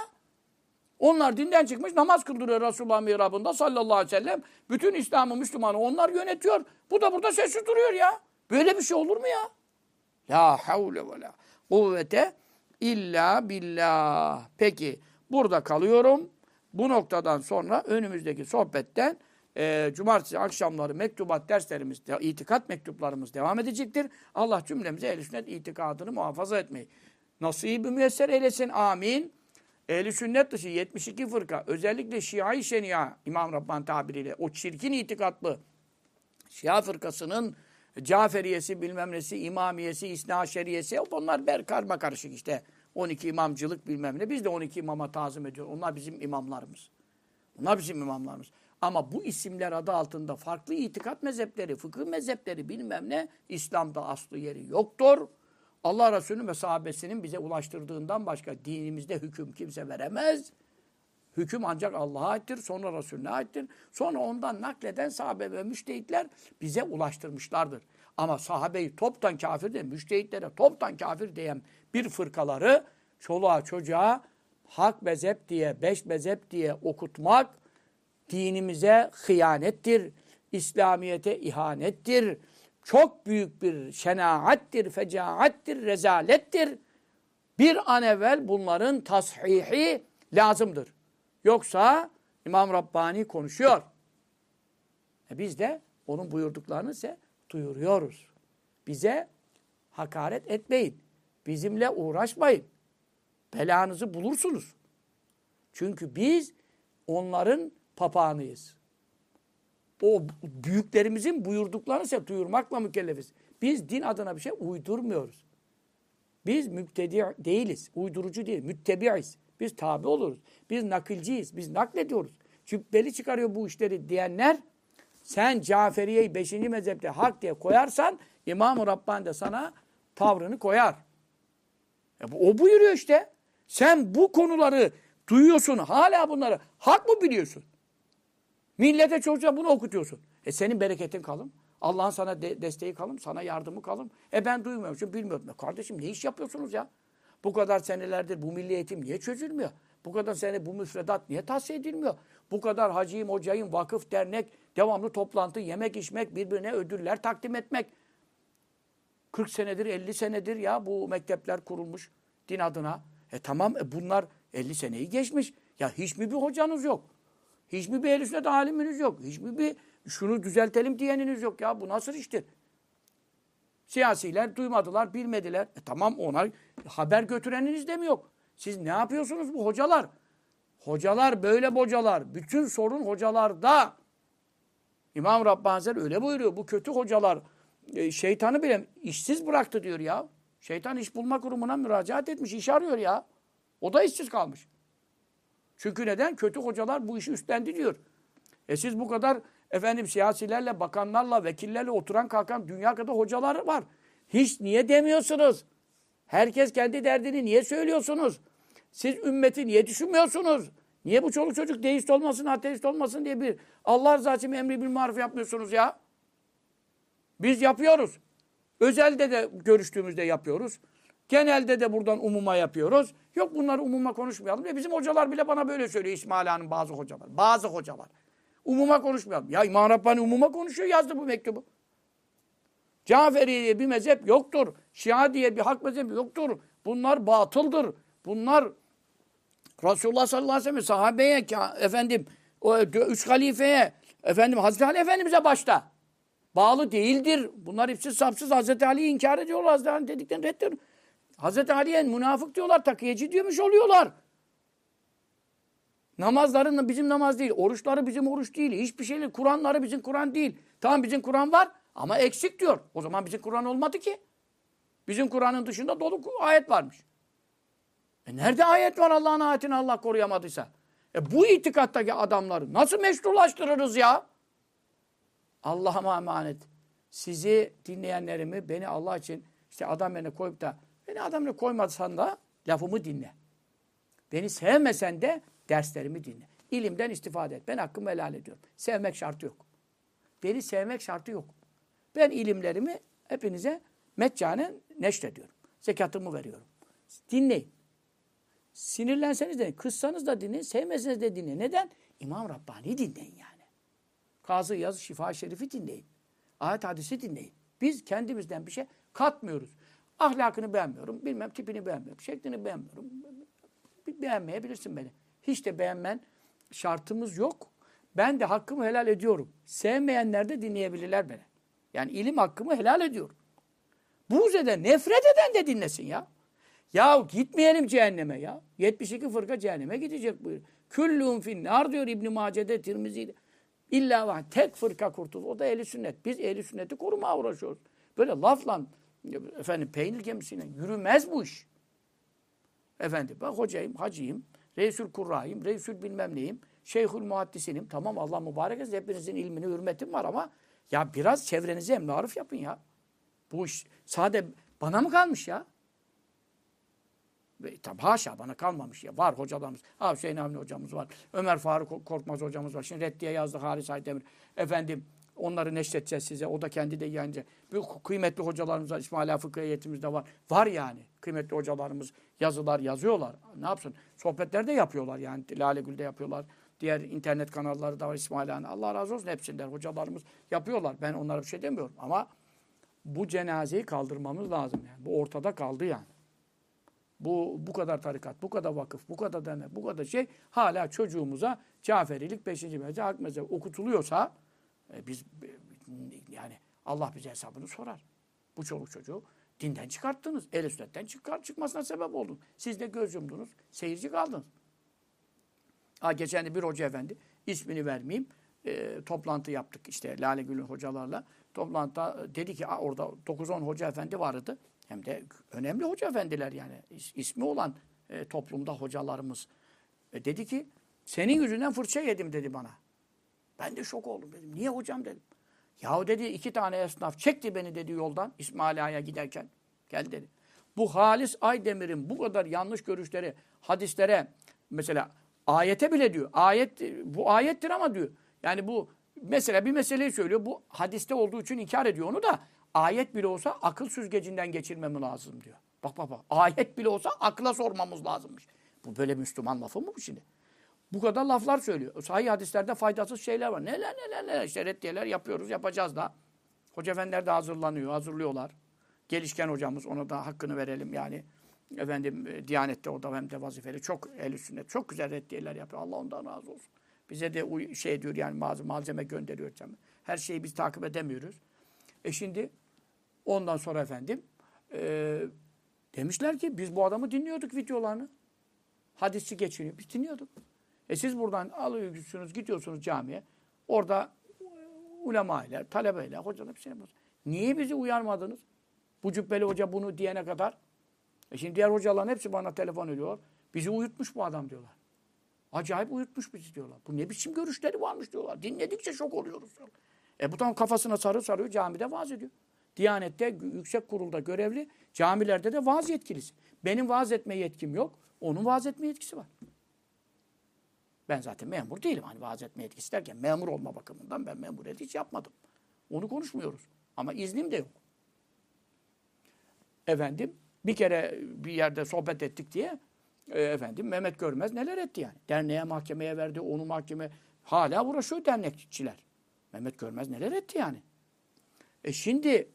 Onlar dinden çıkmış namaz kıldırıyor Resulullah mihrabında sallallahu aleyhi ve sellem. Bütün İslam'ı Müslümanı onlar yönetiyor. Bu da burada sessiz duruyor ya. Böyle bir şey olur mu ya? La havle ve la kuvvete illa billah. Peki burada kalıyorum. Bu noktadan sonra önümüzdeki sohbetten e, cumartesi akşamları mektubat derslerimiz, itikat mektuplarımız devam edecektir. Allah cümlemize ehl sünnet itikadını muhafaza etmeyi nasip-i müyesser eylesin. Amin. Ehli sünnet dışı 72 fırka özellikle Şia-i Şenia İmam Rabbani tabiriyle o çirkin itikatlı Şia fırkasının Caferiyesi bilmem nesi, İmamiyesi, İsna Şeriyesi onlar ber karma karışık işte. 12 imamcılık bilmem ne. Biz de 12 imama tazim ediyoruz. Onlar bizim imamlarımız. Onlar bizim imamlarımız. Ama bu isimler adı altında farklı itikat mezhepleri, fıkıh mezhepleri bilmem ne İslam'da aslı yeri yoktur. Allah Resulü ve sahabesinin bize ulaştırdığından başka dinimizde hüküm kimse veremez. Hüküm ancak Allah'a aittir, sonra Resulüne aittir. Sonra ondan nakleden sahabe ve müştehitler bize ulaştırmışlardır. Ama sahabeyi toptan kafir de, müştehitlere toptan kafir diyen bir fırkaları çoluğa çocuğa hak mezhep diye, beş mezhep diye okutmak dinimize hıyanettir. İslamiyete ihanettir. Çok büyük bir şenaattir, fecaattir, rezalettir. Bir an evvel bunların tashihi lazımdır. Yoksa İmam Rabbani konuşuyor. E biz de onun buyurduklarını ise duyuruyoruz. Bize hakaret etmeyin. Bizimle uğraşmayın. Belanızı bulursunuz. Çünkü biz onların papağanıyız. O büyüklerimizin buyurduklarını ise duyurmakla mükellefiz. Biz din adına bir şey uydurmuyoruz. Biz müptedi değiliz. Uydurucu değil. Müttebi'iz. Biz tabi oluruz. Biz nakilciyiz. Biz naklediyoruz. Cübbeli çıkarıyor bu işleri diyenler sen Caferiye'yi 5. mezhepte hak diye koyarsan İmam-ı Rabbani de sana tavrını koyar. E bu, o buyuruyor işte. Sen bu konuları duyuyorsun. Hala bunları hak mı biliyorsun? Millete çocuğa bunu okutuyorsun. E senin bereketin kalın. Allah'ın sana de- desteği kalın. Sana yardımı kalın. E ben duymuyorum. Çünkü bilmiyorum. E kardeşim ne iş yapıyorsunuz ya? Bu kadar senelerdir bu milli eğitim niye çözülmüyor? Bu kadar sene bu müfredat niye tahsis edilmiyor? Bu kadar hacıyım, hocayım, vakıf, dernek, devamlı toplantı, yemek içmek, birbirine ödüller takdim etmek. 40 senedir, 50 senedir ya bu mektepler kurulmuş din adına. E tamam e bunlar 50 seneyi geçmiş. Ya hiç mi bir hocanız yok? Hiç mi bir el sünnet aliminiz yok? Hiç mi bir şunu düzeltelim diyeniniz yok ya? Bu nasıl iştir? Siyasiler duymadılar, bilmediler. E tamam ona haber götüreniniz de mi yok? Siz ne yapıyorsunuz bu hocalar? Hocalar böyle hocalar. Bütün sorun hocalarda. İmam Rabbani öyle buyuruyor. Bu kötü hocalar e, şeytanı bile işsiz bıraktı diyor ya. Şeytan iş bulma kurumuna müracaat etmiş, iş arıyor ya. O da işsiz kalmış. Çünkü neden? Kötü hocalar bu işi üstlendi diyor. E siz bu kadar efendim siyasilerle, bakanlarla, vekillerle oturan kalkan dünya kadar hocalar var. Hiç niye demiyorsunuz? Herkes kendi derdini niye söylüyorsunuz? Siz ümmeti niye düşünmüyorsunuz? Niye bu çoluk çocuk deist olmasın, ateist olmasın diye bir Allah rızası için emri bil maruf yapmıyorsunuz ya? Biz yapıyoruz. Özelde de görüştüğümüzde yapıyoruz. Genelde de buradan umuma yapıyoruz. Yok bunları umuma konuşmayalım. E bizim hocalar bile bana böyle söylüyor İsmail Han'ın bazı hocalar. Bazı hocalar. Umuma konuşmayalım. Ya İmam Rabbani umuma konuşuyor yazdı bu mektubu. Caferi diye bir mezhep yoktur. Şia diye bir hak mezhebi yoktur. Bunlar batıldır. Bunlar Resulullah sallallahu aleyhi ve sellem sahabeye, efendim o üç halifeye, efendim Hazreti Ali Efendimiz'e başta bağlı değildir. Bunlar ipsiz sapsız Hazreti Ali'yi inkar ediyorlar. Hazreti Ali dediklerini reddediyor. Hazreti Ali'ye münafık diyorlar, takiyeci diyormuş oluyorlar. Namazların bizim namaz değil, oruçları bizim oruç değil, hiçbir şey değil. Kur'anları bizim Kur'an değil. Tamam bizim Kur'an var ama eksik diyor. O zaman bizim Kur'an olmadı ki. Bizim Kur'an'ın dışında dolu ayet varmış. E nerede ayet var Allah'ın ayetini Allah koruyamadıysa? E bu itikattaki adamları nasıl meşrulaştırırız ya? Allah'ıma emanet. Sizi dinleyenlerimi beni Allah için işte adam yerine koyup da beni adam yerine koymasan da lafımı dinle. Beni sevmesen de derslerimi dinle. İlimden istifade et. Ben hakkımı helal ediyorum. Sevmek şartı yok. Beni sevmek şartı yok. Ben ilimlerimi hepinize meccanen neşrediyorum. Zekatımı veriyorum. Dinleyin. Sinirlenseniz de, kızsanız da dinleyin, sevmeseniz de dinleyin. Neden? İmam Rabbani dinleyin yani. Kazı Yazı Şifa Şerif'i dinleyin. Ayet hadisi dinleyin. Biz kendimizden bir şey katmıyoruz. Ahlakını beğenmiyorum, bilmem tipini beğenmiyorum, şeklini beğenmiyorum. Beğenmeyebilirsin beni. Hiç de beğenmen şartımız yok. Ben de hakkımı helal ediyorum. Sevmeyenler de dinleyebilirler beni. Yani ilim hakkımı helal ediyorum. Buğz eden, nefret eden de dinlesin ya. Ya gitmeyelim cehenneme ya. 72 fırka cehenneme gidecek buyur. Küllûn finnar diyor İbn-i Mace'de, Tirmizi'de. İlla var. Tek fırka kurtul. O da ehli sünnet. Biz ehli sünneti korumaya uğraşıyoruz. Böyle lafla efendim peynir gemisiyle yürümez bu iş. Efendim ben hocayım, hacıyım, reisül kurrayım, reisül bilmem neyim, şeyhül muhaddisinim. Tamam Allah mübarek etsin. Hepinizin ilmini, hürmetim var ama ya biraz çevrenize emrarif yapın ya. Bu iş sade bana mı kalmış ya? Tabi haşa bana kalmamış ya. Var hocalarımız. Ha Hüseyin Avni hocamız var. Ömer Faruk Korkmaz hocamız var. Şimdi Reddiye yazdı Halis Aydemir. Efendim onları neşredeceğiz size. O da kendi de yayınca. Bu kıymetli hocalarımız var. İsmaila Fıkıh heyetimizde var. Var yani. Kıymetli hocalarımız yazılar yazıyorlar. Ne yapsın? Sohbetler de yapıyorlar yani. Lale Gül'de yapıyorlar. Diğer internet kanalları da var İsmaila'nın. Allah razı olsun hepsinden. Hocalarımız yapıyorlar. Ben onlara bir şey demiyorum. Ama bu cenazeyi kaldırmamız lazım yani. Bu ortada kaldı yani. Bu bu kadar tarikat, bu kadar vakıf, bu kadar dernek, bu kadar şey hala çocuğumuza Caferilik 5. mezhep, hak mezhep okutuluyorsa e, biz e, yani Allah bize hesabını sorar. Bu çoluk çocuğu dinden çıkarttınız. El sünnetten çıkar, çıkmasına sebep oldun. Siz de göz yumdunuz, seyirci kaldınız. Ha, geçen de bir hoca efendi, ismini vermeyeyim, e, toplantı yaptık işte Lale Gül'ün hocalarla. Toplantıda dedi ki "Aa, orada 9-10 hoca efendi vardı. Hem de önemli hoca efendiler yani. İs- ismi olan e, toplumda hocalarımız. E, dedi ki senin yüzünden fırça yedim dedi bana. Ben de şok oldum dedim. Niye hocam dedim. Yahu dedi iki tane esnaf çekti beni dedi yoldan İsmail giderken. Gel dedi. Bu Halis Aydemir'in bu kadar yanlış görüşleri hadislere mesela ayete bile diyor. Ayet bu ayettir ama diyor. Yani bu mesela bir meseleyi söylüyor. Bu hadiste olduğu için inkar ediyor onu da ayet bile olsa akıl süzgecinden geçirmem lazım diyor. Bak bak bak. Ayet bile olsa akla sormamız lazımmış. Bu böyle Müslüman lafı mı bu şimdi? Bu kadar laflar söylüyor. Sahih hadislerde faydasız şeyler var. Neler neler neler. İşte reddiyeler yapıyoruz, yapacağız da. Hoca efendiler de hazırlanıyor, hazırlıyorlar. Gelişken hocamız, ona da hakkını verelim yani. Efendim e, Diyanet'te o da hem de vazifeli. Çok el sünnet, çok güzel reddiyeler yapıyor. Allah ondan razı olsun. Bize de şey diyor yani malzeme gönderiyor. Her şeyi biz takip edemiyoruz. E şimdi ondan sonra efendim e, demişler ki biz bu adamı dinliyorduk videolarını. Hadisçi geçiniyor. Biz dinliyorduk. E siz buradan alıyorsunuz, gidiyorsunuz camiye. Orada ulema ile, talebeyle, hocalar bir şey yapıyorsunuz. Niye bizi uyarmadınız? Bu cübbeli hoca bunu diyene kadar. E şimdi diğer hocaların hepsi bana telefon ediyor. Bizi uyutmuş bu adam diyorlar. Acayip uyutmuş bizi diyorlar. Bu ne biçim görüşleri varmış diyorlar. Dinledikçe şok oluyoruz. diyorlar. E bu tam kafasına sarı sarıyor camide vaaz ediyor. Diyanette yüksek kurulda görevli, camilerde de vaaz yetkilisi. Benim vaaz etme yetkim yok. Onun vaaz etme yetkisi var. Ben zaten memur değilim. Hani vaaz etme yetkisi derken memur olma bakımından ben memuriyet hiç yapmadım. Onu konuşmuyoruz. Ama iznim de yok. Efendim bir kere bir yerde sohbet ettik diye e, efendim Mehmet Görmez neler etti yani. Derneğe mahkemeye verdi, onu mahkeme hala uğraşıyor dernekçiler. Mehmet Görmez neler etti yani. E şimdi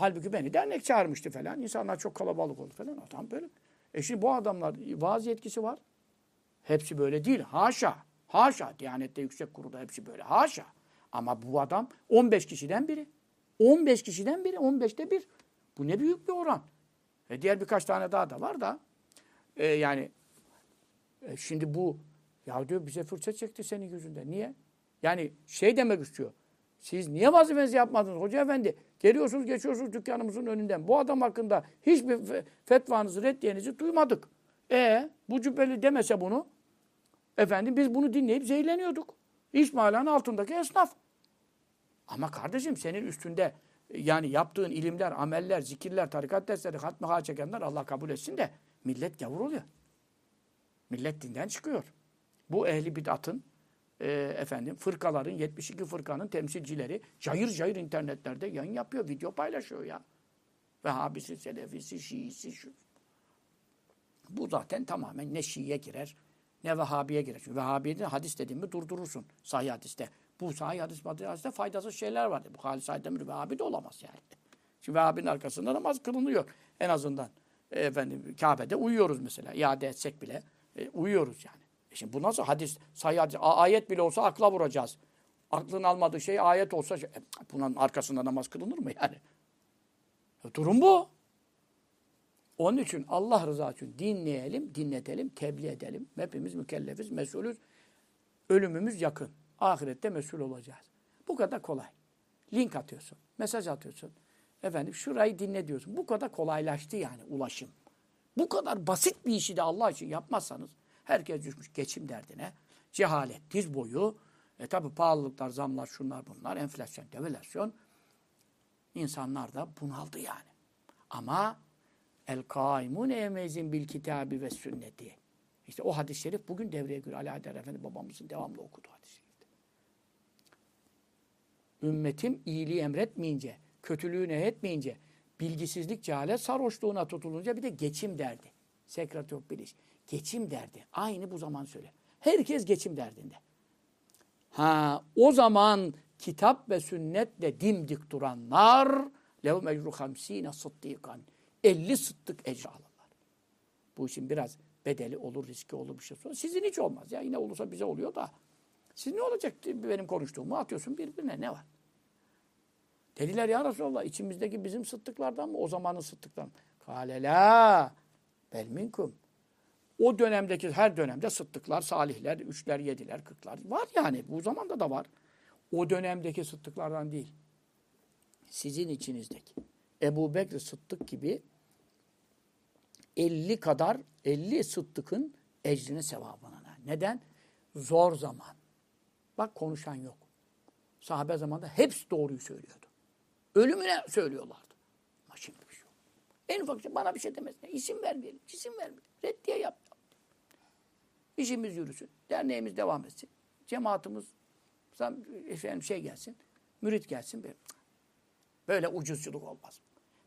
halbuki beni dernek çağırmıştı falan. İnsanlar çok kalabalık oldu falan. Adam böyle. E şimdi bu adamlar vaaz yetkisi var. Hepsi böyle değil. Haşa. Haşa. Diyanette yüksek kurulda hepsi böyle. Haşa. Ama bu adam 15 kişiden biri. 15 kişiden biri. 15'te bir. Bu ne büyük bir oran. E diğer birkaç tane daha da var da. e, yani e, şimdi bu ya diyor bize fırça çekti senin yüzünden. Niye? Yani şey demek istiyor. Siz niye vazifenizi yapmadınız hoca efendi? Geliyorsunuz geçiyorsunuz dükkanımızın önünden. Bu adam hakkında hiçbir fe- fetvanızı reddiyenizi duymadık. E bu cübbeli demese bunu efendim biz bunu dinleyip zehirleniyorduk. İsmail'in altındaki esnaf. Ama kardeşim senin üstünde yani yaptığın ilimler, ameller, zikirler, tarikat dersleri, hatmi ha çekenler Allah kabul etsin de millet gavur oluyor. Millet dinden çıkıyor. Bu ehli bid'atın e, efendim fırkaların 72 fırkanın temsilcileri cayır cayır internetlerde yayın yapıyor, video paylaşıyor ya. Vehhabisi, Selefisi, Şiisi şu. Bu zaten tamamen ne Şii'ye girer ne Vehhabi'ye girer. Çünkü Vehhabi'de hadis dediğimi durdurursun sahih hadiste. Bu sahih hadis, hadiste faydasız şeyler var. Bu Halis Aydemir Vehhabi de olamaz yani. Şimdi Vehhabi'nin arkasında namaz kılınıyor en azından. E, efendim Kabe'de uyuyoruz mesela. İade etsek bile e, uyuyoruz yani. Şimdi bu nasıl hadis, sahih hadis, ayet bile olsa akla vuracağız. Aklın almadığı şey ayet olsa, şey- e, bunun arkasında namaz kılınır mı yani? E, durum bu. Onun için Allah rızası için dinleyelim, dinletelim, tebliğ edelim. Hepimiz mükellefiz, mesulüz. Ölümümüz yakın. Ahirette mesul olacağız. Bu kadar kolay. Link atıyorsun, mesaj atıyorsun. Efendim şurayı dinle diyorsun. Bu kadar kolaylaştı yani ulaşım. Bu kadar basit bir işi de Allah için yapmazsanız herkes düşmüş geçim derdine. Cehalet, diz boyu. E tabi pahalılıklar, zamlar, şunlar bunlar, enflasyon, devalüasyon. İnsanlar da bunaldı yani. Ama El kaimun emezin bil kitabi ve sünneti. İşte o hadis-i şerif bugün devreye giriyor. Ali Adem Efendi babamızın devamlı okuduğu hadis-i şerifte. Ümmetim iyiliği emretmeyince, kötülüğü nehyetmeyince, bilgisizlik, cehalet, sarhoşluğuna tutulunca bir de geçim derdi. Sekret yok biliş. Geçim derdi. Aynı bu zaman söyle. Herkes geçim derdinde. Ha o zaman kitap ve sünnetle dimdik duranlar lev mecru hamsine sıddikan 50 sıddık ecri alırlar. Bu işin biraz bedeli olur, riski olur bir şey sonra. Sizin hiç olmaz ya. Yine olursa bize oluyor da. Siz ne olacak benim konuştuğumu atıyorsun birbirine ne var? Dediler ya Resulallah içimizdeki bizim sıddıklardan mı? O zamanın sıddıklardan mı? Kale la bel minkum. O dönemdeki her dönemde sıddıklar, salihler, üçler, yediler, kırklar var yani. Bu zamanda da var. O dönemdeki sıddıklardan değil. Sizin içinizdeki. Ebu Bekir Sıddık gibi 50 kadar 50 Sıddık'ın ecrini sevabına. Neden? Zor zaman. Bak konuşan yok. Sahabe zamanında hepsi doğruyu söylüyordu. Ölümüne söylüyorlardı. Ama şimdi bir şey yok. En ufak şey bana bir şey demesin. İsim vermeyelim. İsim vermeyelim. Reddiye yap. İşimiz yürüsün. Derneğimiz devam etsin. Cemaatimiz efendim şey gelsin. Mürit gelsin. Böyle, böyle ucuzculuk olmaz.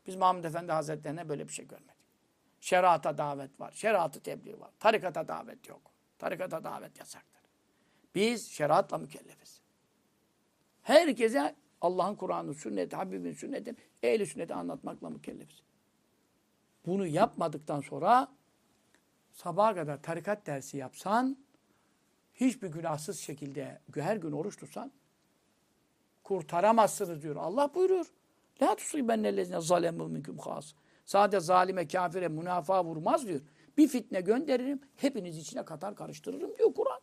Biz Mahmud Efendi Hazretlerine böyle bir şey görmedik. Şerata davet var. Şeriatı tebliğ var. Tarikata davet yok. Tarikata davet yasaktır. Biz şeriatla mükellefiz. Herkese Allah'ın Kur'an'ı, sünneti, Habibin sünnetini, ehli sünneti anlatmakla mükellefiz. Bunu yapmadıktan sonra sabaha kadar tarikat dersi yapsan, hiçbir günahsız şekilde her gün oruç tutsan, kurtaramazsınız diyor. Allah buyuruyor. La tusibennellezine zalemu minkum has. Sade zalime, kafire, münafığa vurmaz diyor. Bir fitne gönderirim, hepiniz içine katar karıştırırım diyor Kur'an.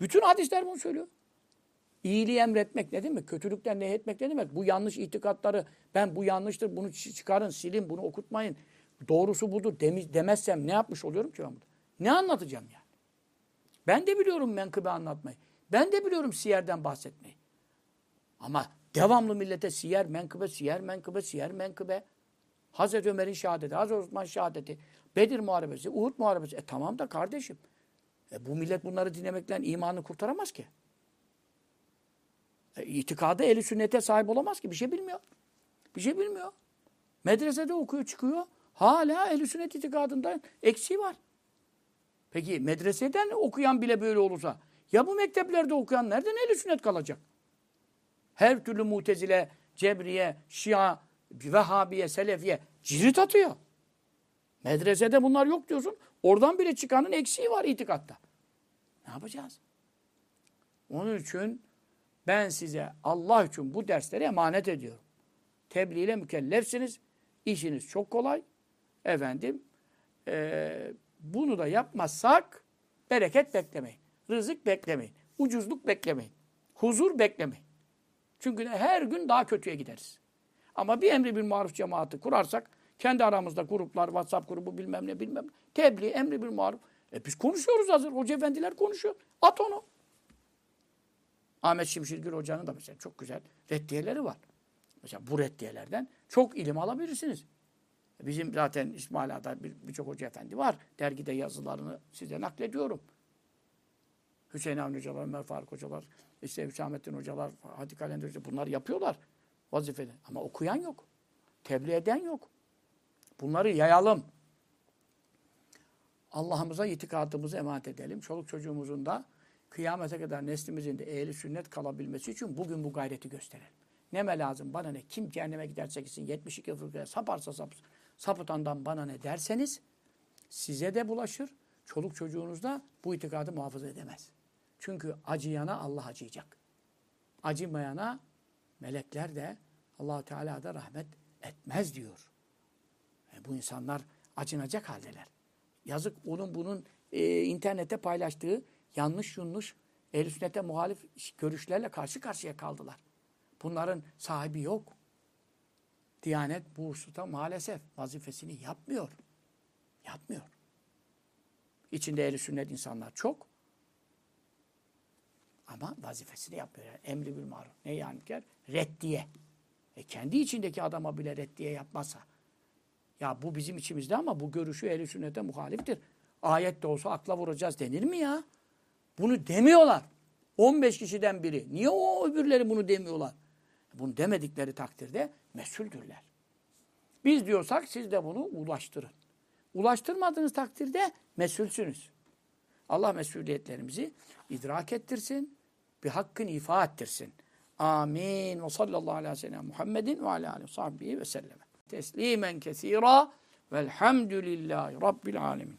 Bütün hadisler bunu söylüyor. İyiliği emretmek ne demek? Kötülükten nehyetmek ne demek? Bu yanlış itikatları ben bu yanlıştır bunu çıkarın, silin, bunu okutmayın. Doğrusu budur demezsem ne yapmış oluyorum ki ben burada? Ne anlatacağım yani? Ben de biliyorum menkıbe anlatmayı. Ben de biliyorum siyerden bahsetmeyi. Ama devamlı millete siyer, menkıbe, siyer, menkıbe, siyer, menkıbe. Hazreti Ömer'in şehadeti, Hazreti Osman şehadeti, Bedir Muharebesi, Uhud Muharebesi. E tamam da kardeşim. E bu millet bunları dinlemekle imanını kurtaramaz ki. E, itikadı eli sünnete sahip olamaz ki. Bir şey bilmiyor. Bir şey bilmiyor. Medresede okuyor çıkıyor. Hala eli sünnet itikadında eksiği var. Peki medreseden okuyan bile böyle olursa ya bu mekteplerde okuyan nereden eli sünnet kalacak? Her türlü mutezile, cebriye, şia, vehhabiye, selefiye cirit atıyor. Medresede bunlar yok diyorsun. Oradan bile çıkanın eksiği var itikatta. Ne yapacağız? Onun için ben size Allah için bu dersleri emanet ediyorum. Tebliğ ile mükellefsiniz. İşiniz çok kolay. Efendim e, bunu da yapmazsak bereket beklemeyin. Rızık beklemeyin. Ucuzluk beklemeyin. Huzur beklemeyin. Çünkü her gün daha kötüye gideriz. Ama bir emri bir maruf cemaati kurarsak kendi aramızda gruplar, WhatsApp grubu bilmem ne bilmem ne. Tebliğ, emri bir maruf. E biz konuşuyoruz hazır. Hoca efendiler konuşuyor. At onu. Ahmet Şimşirgil Hoca'nın da mesela çok güzel reddiyeleri var. Mesela bu reddiyelerden çok ilim alabilirsiniz. Bizim zaten İsmail Ağa'da birçok bir hoca efendi var. Dergide yazılarını size naklediyorum. Hüseyin Avni Hocalar, Ömer Faruk Hocalar, işte Hüsamettin Hocalar, Hadi Kalender Hocalar bunlar yapıyorlar vazifeli. Ama okuyan yok. Tebliğ eden yok. Bunları yayalım. Allah'ımıza itikadımızı emanet edelim. Çoluk çocuğumuzun da kıyamete kadar neslimizin de ehli sünnet kalabilmesi için bugün bu gayreti gösterelim. Neme lazım bana ne? Kim cehenneme giderse gitsin 72 fırkaya saparsa sap, sapıtandan bana ne derseniz size de bulaşır. Çoluk çocuğunuz da bu itikadı muhafaza edemez. Çünkü acıyana Allah acıyacak. Acımayana melekler de allah Teala da rahmet etmez diyor. E bu insanlar acınacak haldeler. Yazık onun bunun e, internette paylaştığı yanlış yanlış ehl sünnete muhalif görüşlerle karşı karşıya kaldılar. Bunların sahibi yok. Diyanet bu hususta maalesef vazifesini yapmıyor. Yapmıyor. İçinde ehl sünnet insanlar çok. Ama vazifesini yapmıyor. Yani emri bil maruf. Ne yani? Reddiye. E kendi içindeki adama bile reddiye yapmazsa. Ya bu bizim içimizde ama bu görüşü ehl sünnete muhaliftir. Ayet de olsa akla vuracağız denir mi ya? Bunu demiyorlar. 15 kişiden biri. Niye o öbürleri bunu demiyorlar? Bunu demedikleri takdirde mesuldürler. Biz diyorsak siz de bunu ulaştırın. Ulaştırmadığınız takdirde mesulsünüz. Allah mesuliyetlerimizi idrak ettirsin, bir hakkın ifa ettirsin. Amin. Ve sallallahu aleyhi ve sellem Muhammedin ve aleyhi ve sahbihi ve selleme. Teslimen kesira velhamdülillahi rabbil alemin.